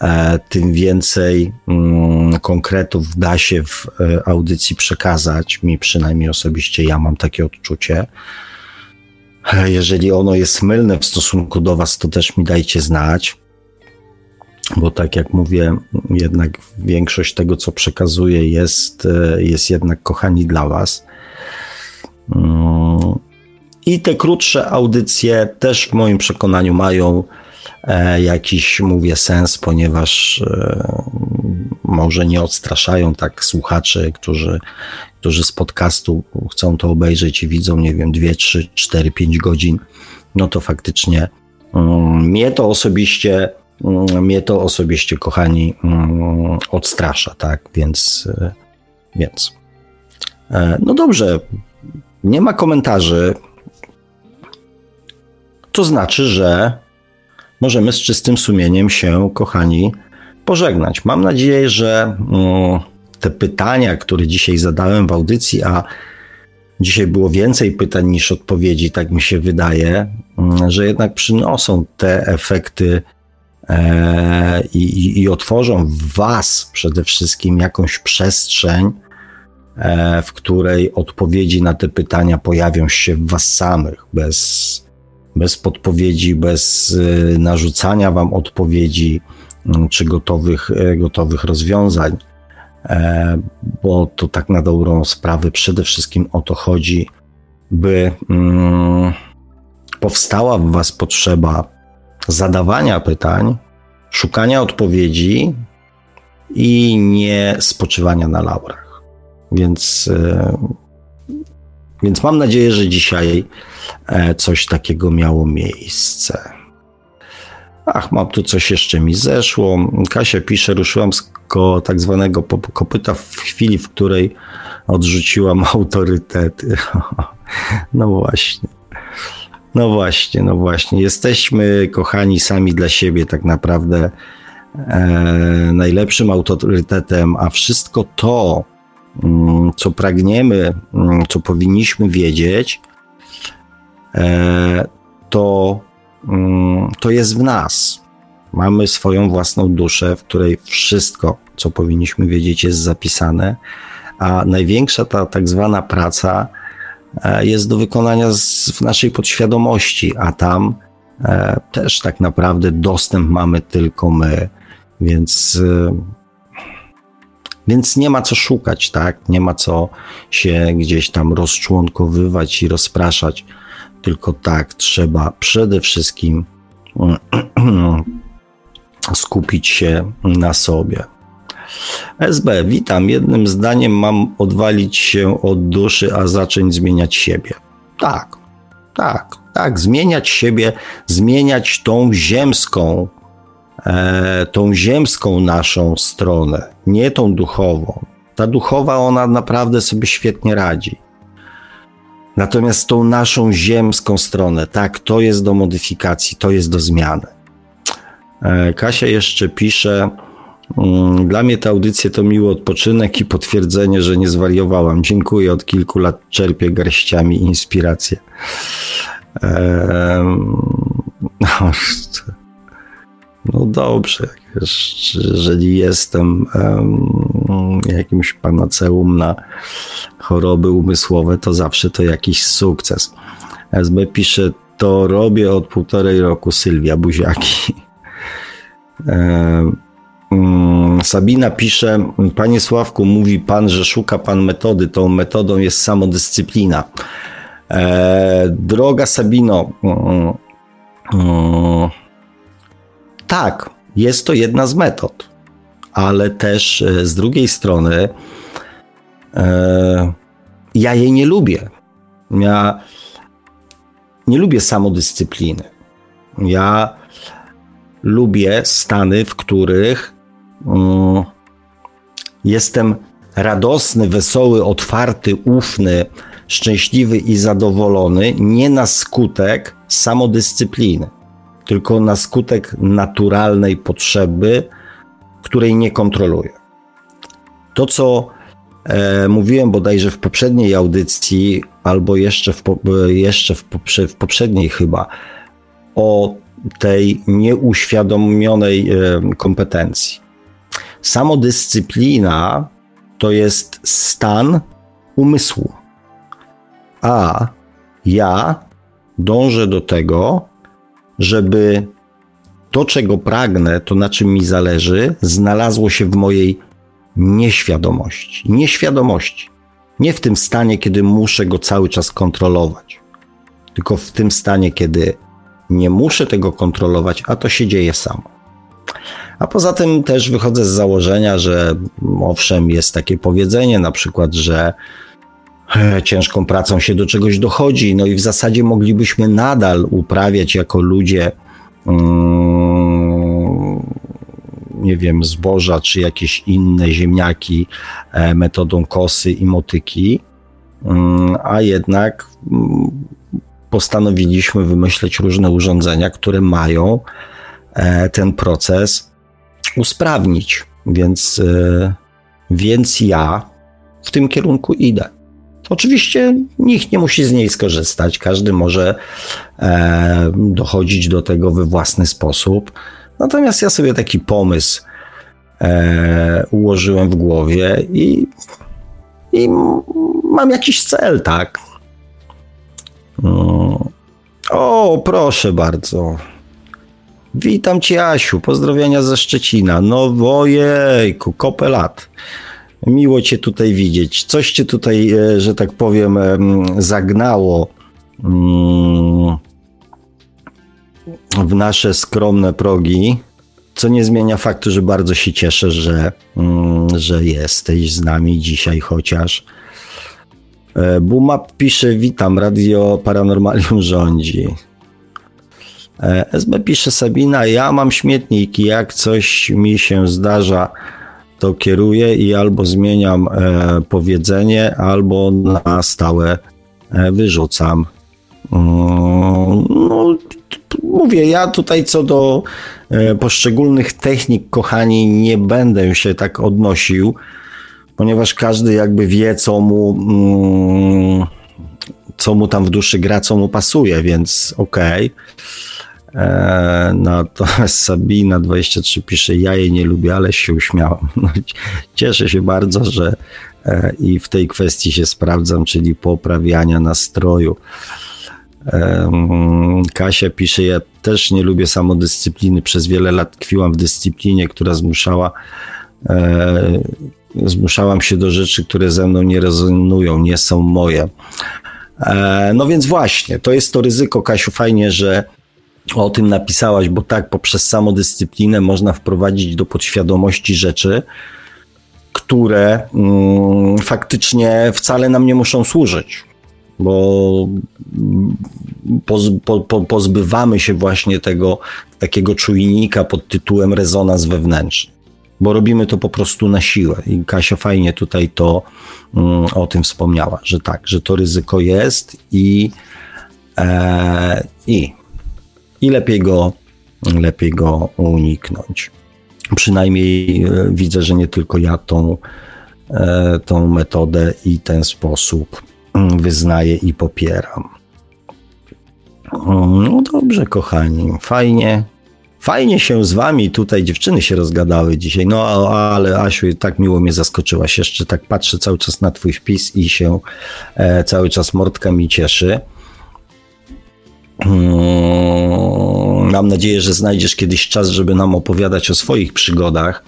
e, tym więcej um, konkretów da się w e, audycji przekazać. Mi przynajmniej osobiście ja mam takie odczucie. E, jeżeli ono jest mylne w stosunku do Was, to też mi dajcie znać bo tak jak mówię, jednak większość tego, co przekazuję, jest, e, jest jednak kochani dla Was. Mm. I te krótsze audycje też w moim przekonaniu mają e, jakiś, mówię, sens, ponieważ e, może nie odstraszają tak słuchaczy, którzy, którzy z podcastu chcą to obejrzeć i widzą, nie wiem, 2, 3, 4, 5 godzin. No to faktycznie mm, mnie to osobiście mnie to osobiście, kochani, mm, odstrasza, tak? Więc, e, więc. E, no dobrze, nie ma komentarzy. To znaczy, że możemy z czystym sumieniem się, kochani, pożegnać. Mam nadzieję, że mm, te pytania, które dzisiaj zadałem w audycji, a dzisiaj było więcej pytań niż odpowiedzi, tak mi się wydaje, że jednak przynoszą te efekty i, i otworzą w Was przede wszystkim jakąś przestrzeń, e, w której odpowiedzi na te pytania pojawią się w Was samych, bez, bez podpowiedzi, bez e, narzucania Wam odpowiedzi mm, czy gotowych, gotowych rozwiązań, bo to tak na dobrą sprawę przede wszystkim o to chodzi, by mm, powstała w Was potrzeba zadawania pytań, szukania odpowiedzi i nie spoczywania na laurach. Więc, e, więc mam nadzieję, że dzisiaj e, coś takiego miało miejsce. Ach, mam tu coś jeszcze mi zeszło. Kasia pisze, ruszyłam z ko, tak zwanego kopyta w chwili, w której odrzuciłam autorytety. No właśnie. No właśnie, no właśnie. Jesteśmy kochani sami dla siebie, tak naprawdę e, najlepszym autorytetem, a wszystko to, mm, co pragniemy, mm, co powinniśmy wiedzieć, e, to, mm, to jest w nas. Mamy swoją własną duszę, w której wszystko, co powinniśmy wiedzieć, jest zapisane, a największa ta tak zwana praca jest do wykonania z, w naszej podświadomości, a tam e, też tak naprawdę dostęp mamy tylko my. Więc, więc nie ma co szukać, tak? Nie ma co się gdzieś tam rozczłonkowywać i rozpraszać. Tylko tak, trzeba przede wszystkim skupić się na sobie. SB, witam. Jednym zdaniem mam odwalić się od duszy, a zacząć zmieniać siebie. Tak, tak, tak. Zmieniać siebie, zmieniać tą ziemską, e, tą ziemską naszą stronę, nie tą duchową. Ta duchowa, ona naprawdę sobie świetnie radzi. Natomiast tą naszą ziemską stronę, tak, to jest do modyfikacji, to jest do zmiany. E, Kasia jeszcze pisze, dla mnie te audycje to miły odpoczynek i potwierdzenie, że nie zwariowałam. Dziękuję, od kilku lat czerpię garściami inspirację. No, dobrze, jeżeli jestem jakimś panaceum na choroby umysłowe, to zawsze to jakiś sukces. SB pisze, to robię od półtorej roku Sylwia Buziaki. Mm, Sabina pisze, panie Sławku, mówi pan, że szuka pan metody. Tą metodą jest samodyscyplina. E, droga Sabino, mm, mm, tak, jest to jedna z metod, ale też e, z drugiej strony e, ja jej nie lubię. Ja nie lubię samodyscypliny. Ja lubię stany, w których jestem radosny, wesoły, otwarty, ufny, szczęśliwy i zadowolony nie na skutek samodyscypliny, tylko na skutek naturalnej potrzeby, której nie kontroluję. To, co e, mówiłem bodajże w poprzedniej audycji, albo jeszcze w, jeszcze w, poprze, w poprzedniej chyba, o tej nieuświadomionej e, kompetencji. Samodyscyplina to jest stan umysłu, a ja dążę do tego, żeby to, czego pragnę, to na czym mi zależy, znalazło się w mojej nieświadomości. Nieświadomości. Nie w tym stanie, kiedy muszę go cały czas kontrolować, tylko w tym stanie, kiedy nie muszę tego kontrolować, a to się dzieje samo. A poza tym też wychodzę z założenia, że owszem, jest takie powiedzenie, na przykład, że e, ciężką pracą się do czegoś dochodzi, no i w zasadzie moglibyśmy nadal uprawiać jako ludzie, mm, nie wiem, zboża czy jakieś inne ziemniaki e, metodą kosy i motyki, mm, a jednak mm, postanowiliśmy wymyśleć różne urządzenia, które mają ten proces usprawnić. Więc, e, więc ja w tym kierunku idę. Oczywiście nikt nie musi z niej skorzystać, każdy może e, dochodzić do tego we własny sposób. Natomiast ja sobie taki pomysł ułożyłem w głowie i, i mam jakiś cel, tak? No. O, proszę bardzo. Witam cię, Asiu. Pozdrowienia ze Szczecina. No, ojejku, kopę lat. Miło cię tutaj widzieć. Coś cię tutaj, e, że tak powiem, zagnało mm, w nasze skromne progi, co nie zmienia faktu, że bardzo się cieszę, że, mm, że jesteś z nami dzisiaj chociaż. E, Bumap pisze, witam, Radio Paranormalium rządzi. E, SB pisze Sabina, ja mam śmietniki, jak coś mi się zdarza, to kieruję i albo zmieniam e, powiedzenie, albo na stałe e, wyrzucam. Mm, no, mówię, ja tutaj co do poszczególnych technik, kochani, nie będę się tak odnosił ponieważ każdy jakby wie, co mu, mm, co mu tam w duszy gra, co mu pasuje, więc okej. Okay. E, natomiast Sabina 23 pisze, ja jej nie lubię, ale się uśmiałam. No, cieszę się bardzo, że e, i w tej kwestii się sprawdzam, czyli poprawiania nastroju. Kasia pisze, ja też nie lubię samodyscypliny. Przez wiele lat tkwiłam w dyscyplinie, która zmuszała e, zmuszałam się do rzeczy, które ze mną nie rezonują, nie są moje. E, no więc właśnie, to jest to ryzyko, Kasiu, fajnie, że o tym napisałaś, bo tak, poprzez samodyscyplinę można wprowadzić do podświadomości rzeczy, które mm, faktycznie wcale nam nie muszą służyć, bo poz, po, po, pozbywamy się właśnie tego takiego czujnika pod tytułem rezonans wewnętrzny, bo robimy to po prostu na siłę. I Kasia fajnie tutaj to mm, o tym wspomniała, że tak, że to ryzyko jest i, e, i, i lepiej go, lepiej go uniknąć. Przynajmniej e, widzę, że nie tylko ja tą, e, tą metodę i ten sposób mm, wyznaję i popieram. Mm, no dobrze, kochani, fajnie. Fajnie się z wami tutaj dziewczyny się rozgadały dzisiaj. No ale Asiu, tak miło mnie zaskoczyłaś. Jeszcze tak patrzę cały czas na twój wpis i się e, cały czas mordka mi cieszy. Mm, mam nadzieję, że znajdziesz kiedyś czas, żeby nam opowiadać o swoich przygodach,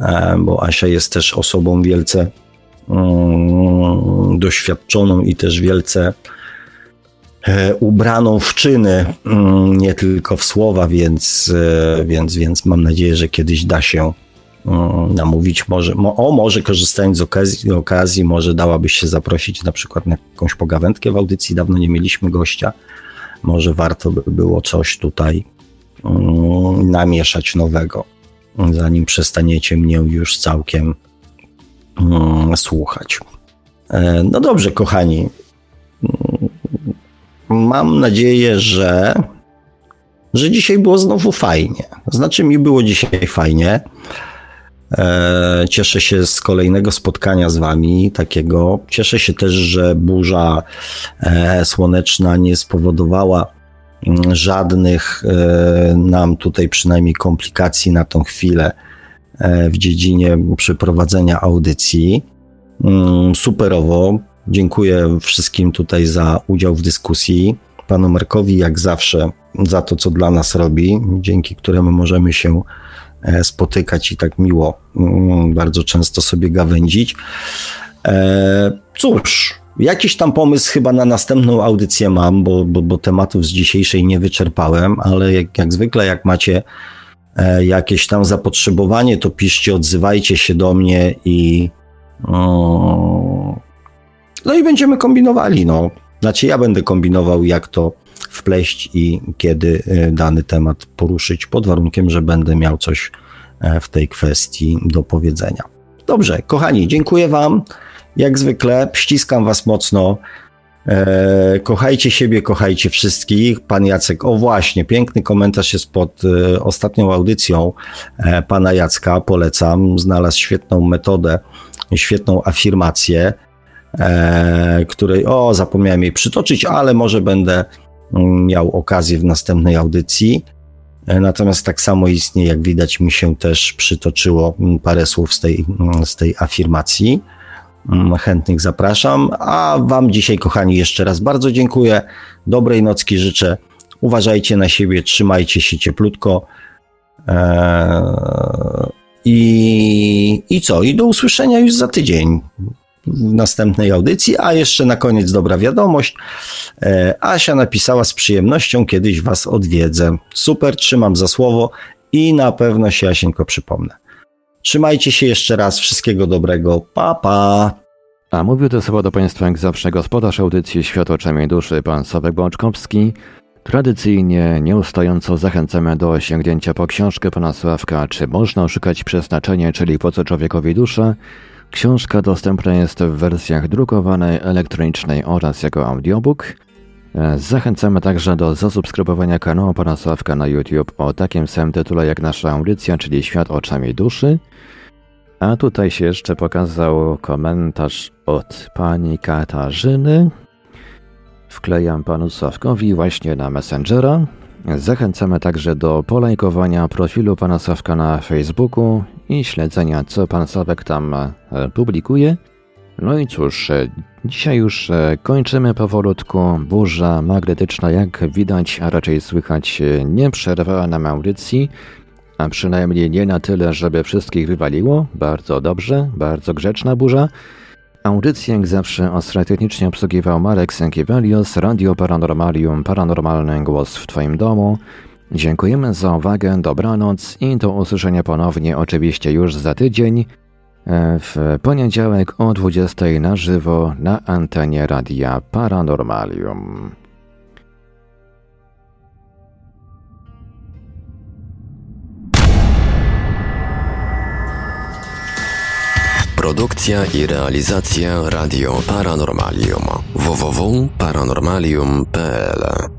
e, bo Asia jest też osobą wielce mm, doświadczoną i też wielce e, ubraną w czyny, mm, nie tylko w słowa, więc, e, więc, więc mam nadzieję, że kiedyś da się namówić, może, o może korzystając z okazji, okazji, może dałabyś się zaprosić na przykład na jakąś pogawędkę w audycji, dawno nie mieliśmy gościa, może warto by było coś tutaj um, namieszać nowego, zanim przestaniecie mnie już całkiem um, słuchać. E, no dobrze, kochani. Mm, mam nadzieję, że, że dzisiaj było znowu fajnie. Znaczy, mi było dzisiaj fajnie. E, cieszę się z kolejnego spotkania z Wami, takiego. Cieszę się też, że burza e, słoneczna nie spowodowała mm, żadnych e, nam tutaj przynajmniej komplikacji na tą chwilę w dziedzinie przeprowadzenia audycji. Mm, superowo. Dziękuję wszystkim tutaj za udział w dyskusji. Panu Markowi, jak zawsze, za to, co dla nas robi, dzięki któremu możemy się spotykać i tak miło mm, bardzo często sobie gawędzić. E, cóż, jakiś tam pomysł chyba na następną audycję mam, bo, bo, bo tematów z dzisiejszej nie wyczerpałem, ale jak, jak zwykle, jak macie e, jakieś tam zapotrzebowanie, to piszcie, odzywajcie się do mnie i no i będziemy kombinowali, no. Znaczy ja będę kombinował, jak to wpleść i kiedy e, dany temat poruszyć, pod warunkiem, że będę miał coś e, w tej kwestii do powiedzenia. Dobrze, kochani, dziękuję Wam. Jak zwykle, ściskam Was mocno. E, kochajcie siebie, kochajcie wszystkich. Pan Jacek, o właśnie, piękny komentarz jest pod ostatnią audycją pana Jacka, polecam. Znalazł świetną metodę, świetną afirmację, e, której, o, zapomniałem jej przytoczyć, ale może będę miał okazję w następnej audycji. E, natomiast tak samo istnieje, jak widać, mi się też przytoczyło mm, parę słów z tej, mm, z tej afirmacji. Mm, chętnych zapraszam. A Wam dzisiaj, kochani, jeszcze raz bardzo dziękuję. Dobrej nocki życzę. Uważajcie na siebie, trzymajcie się cieplutko. Eee, i, I co? I do usłyszenia już za tydzień w następnej audycji. A jeszcze na koniec dobra wiadomość. E, Asia napisała z przyjemnością kiedyś Was odwiedzę. Super, trzymam za słowo i na pewno się Asienko przypomnę. Trzymajcie się jeszcze raz, wszystkiego dobrego, pa pa! A mówił to słowo do Państwa jak zawsze gospodarz audycji Świat oczami duszy, pan Sławek Bączkowski. Tradycyjnie, nieustająco zachęcamy do sięgnięcia po książkę pana Sławka Czy można oszukać przeznaczenie, czyli po co człowiekowi dusza? Książka dostępna jest w wersjach drukowanej, elektronicznej oraz jako audiobook. E, zachęcamy także do zasubskrybowania kanału Pana Sławka na YouTube o takim samym tytule jak nasza audycja, czyli Świat oczami duszy. A tutaj się jeszcze pokazał komentarz od pani Katarzyny. Wklejam panu Sławkowi właśnie na Messengera. Zachęcamy także do polajkowania profilu pana Sławka na Facebooku i śledzenia, co pan Sławek tam e, publikuje. No i cóż, dzisiaj już kończymy powolutku. Burza magnetyczna, jak widać, a raczej słychać, nie przerwała nam audycji, a przynajmniej nie na tyle, żeby wszystkich wywaliło. Bardzo dobrze, bardzo grzeczna burza. Audycję jak zawsze ostro obsługiwał Marek Sękiewelios, Radio Paranormalium, Paranormalny Głos w Twoim domu. Dziękujemy za uwagę, dobranoc i do usłyszenia ponownie oczywiście już za tydzień e, w poniedziałek o 20 na żywo na antenie Radia Paranormalium. Produkcja i realizacja Radio Paranormalium www.paranormalium.pl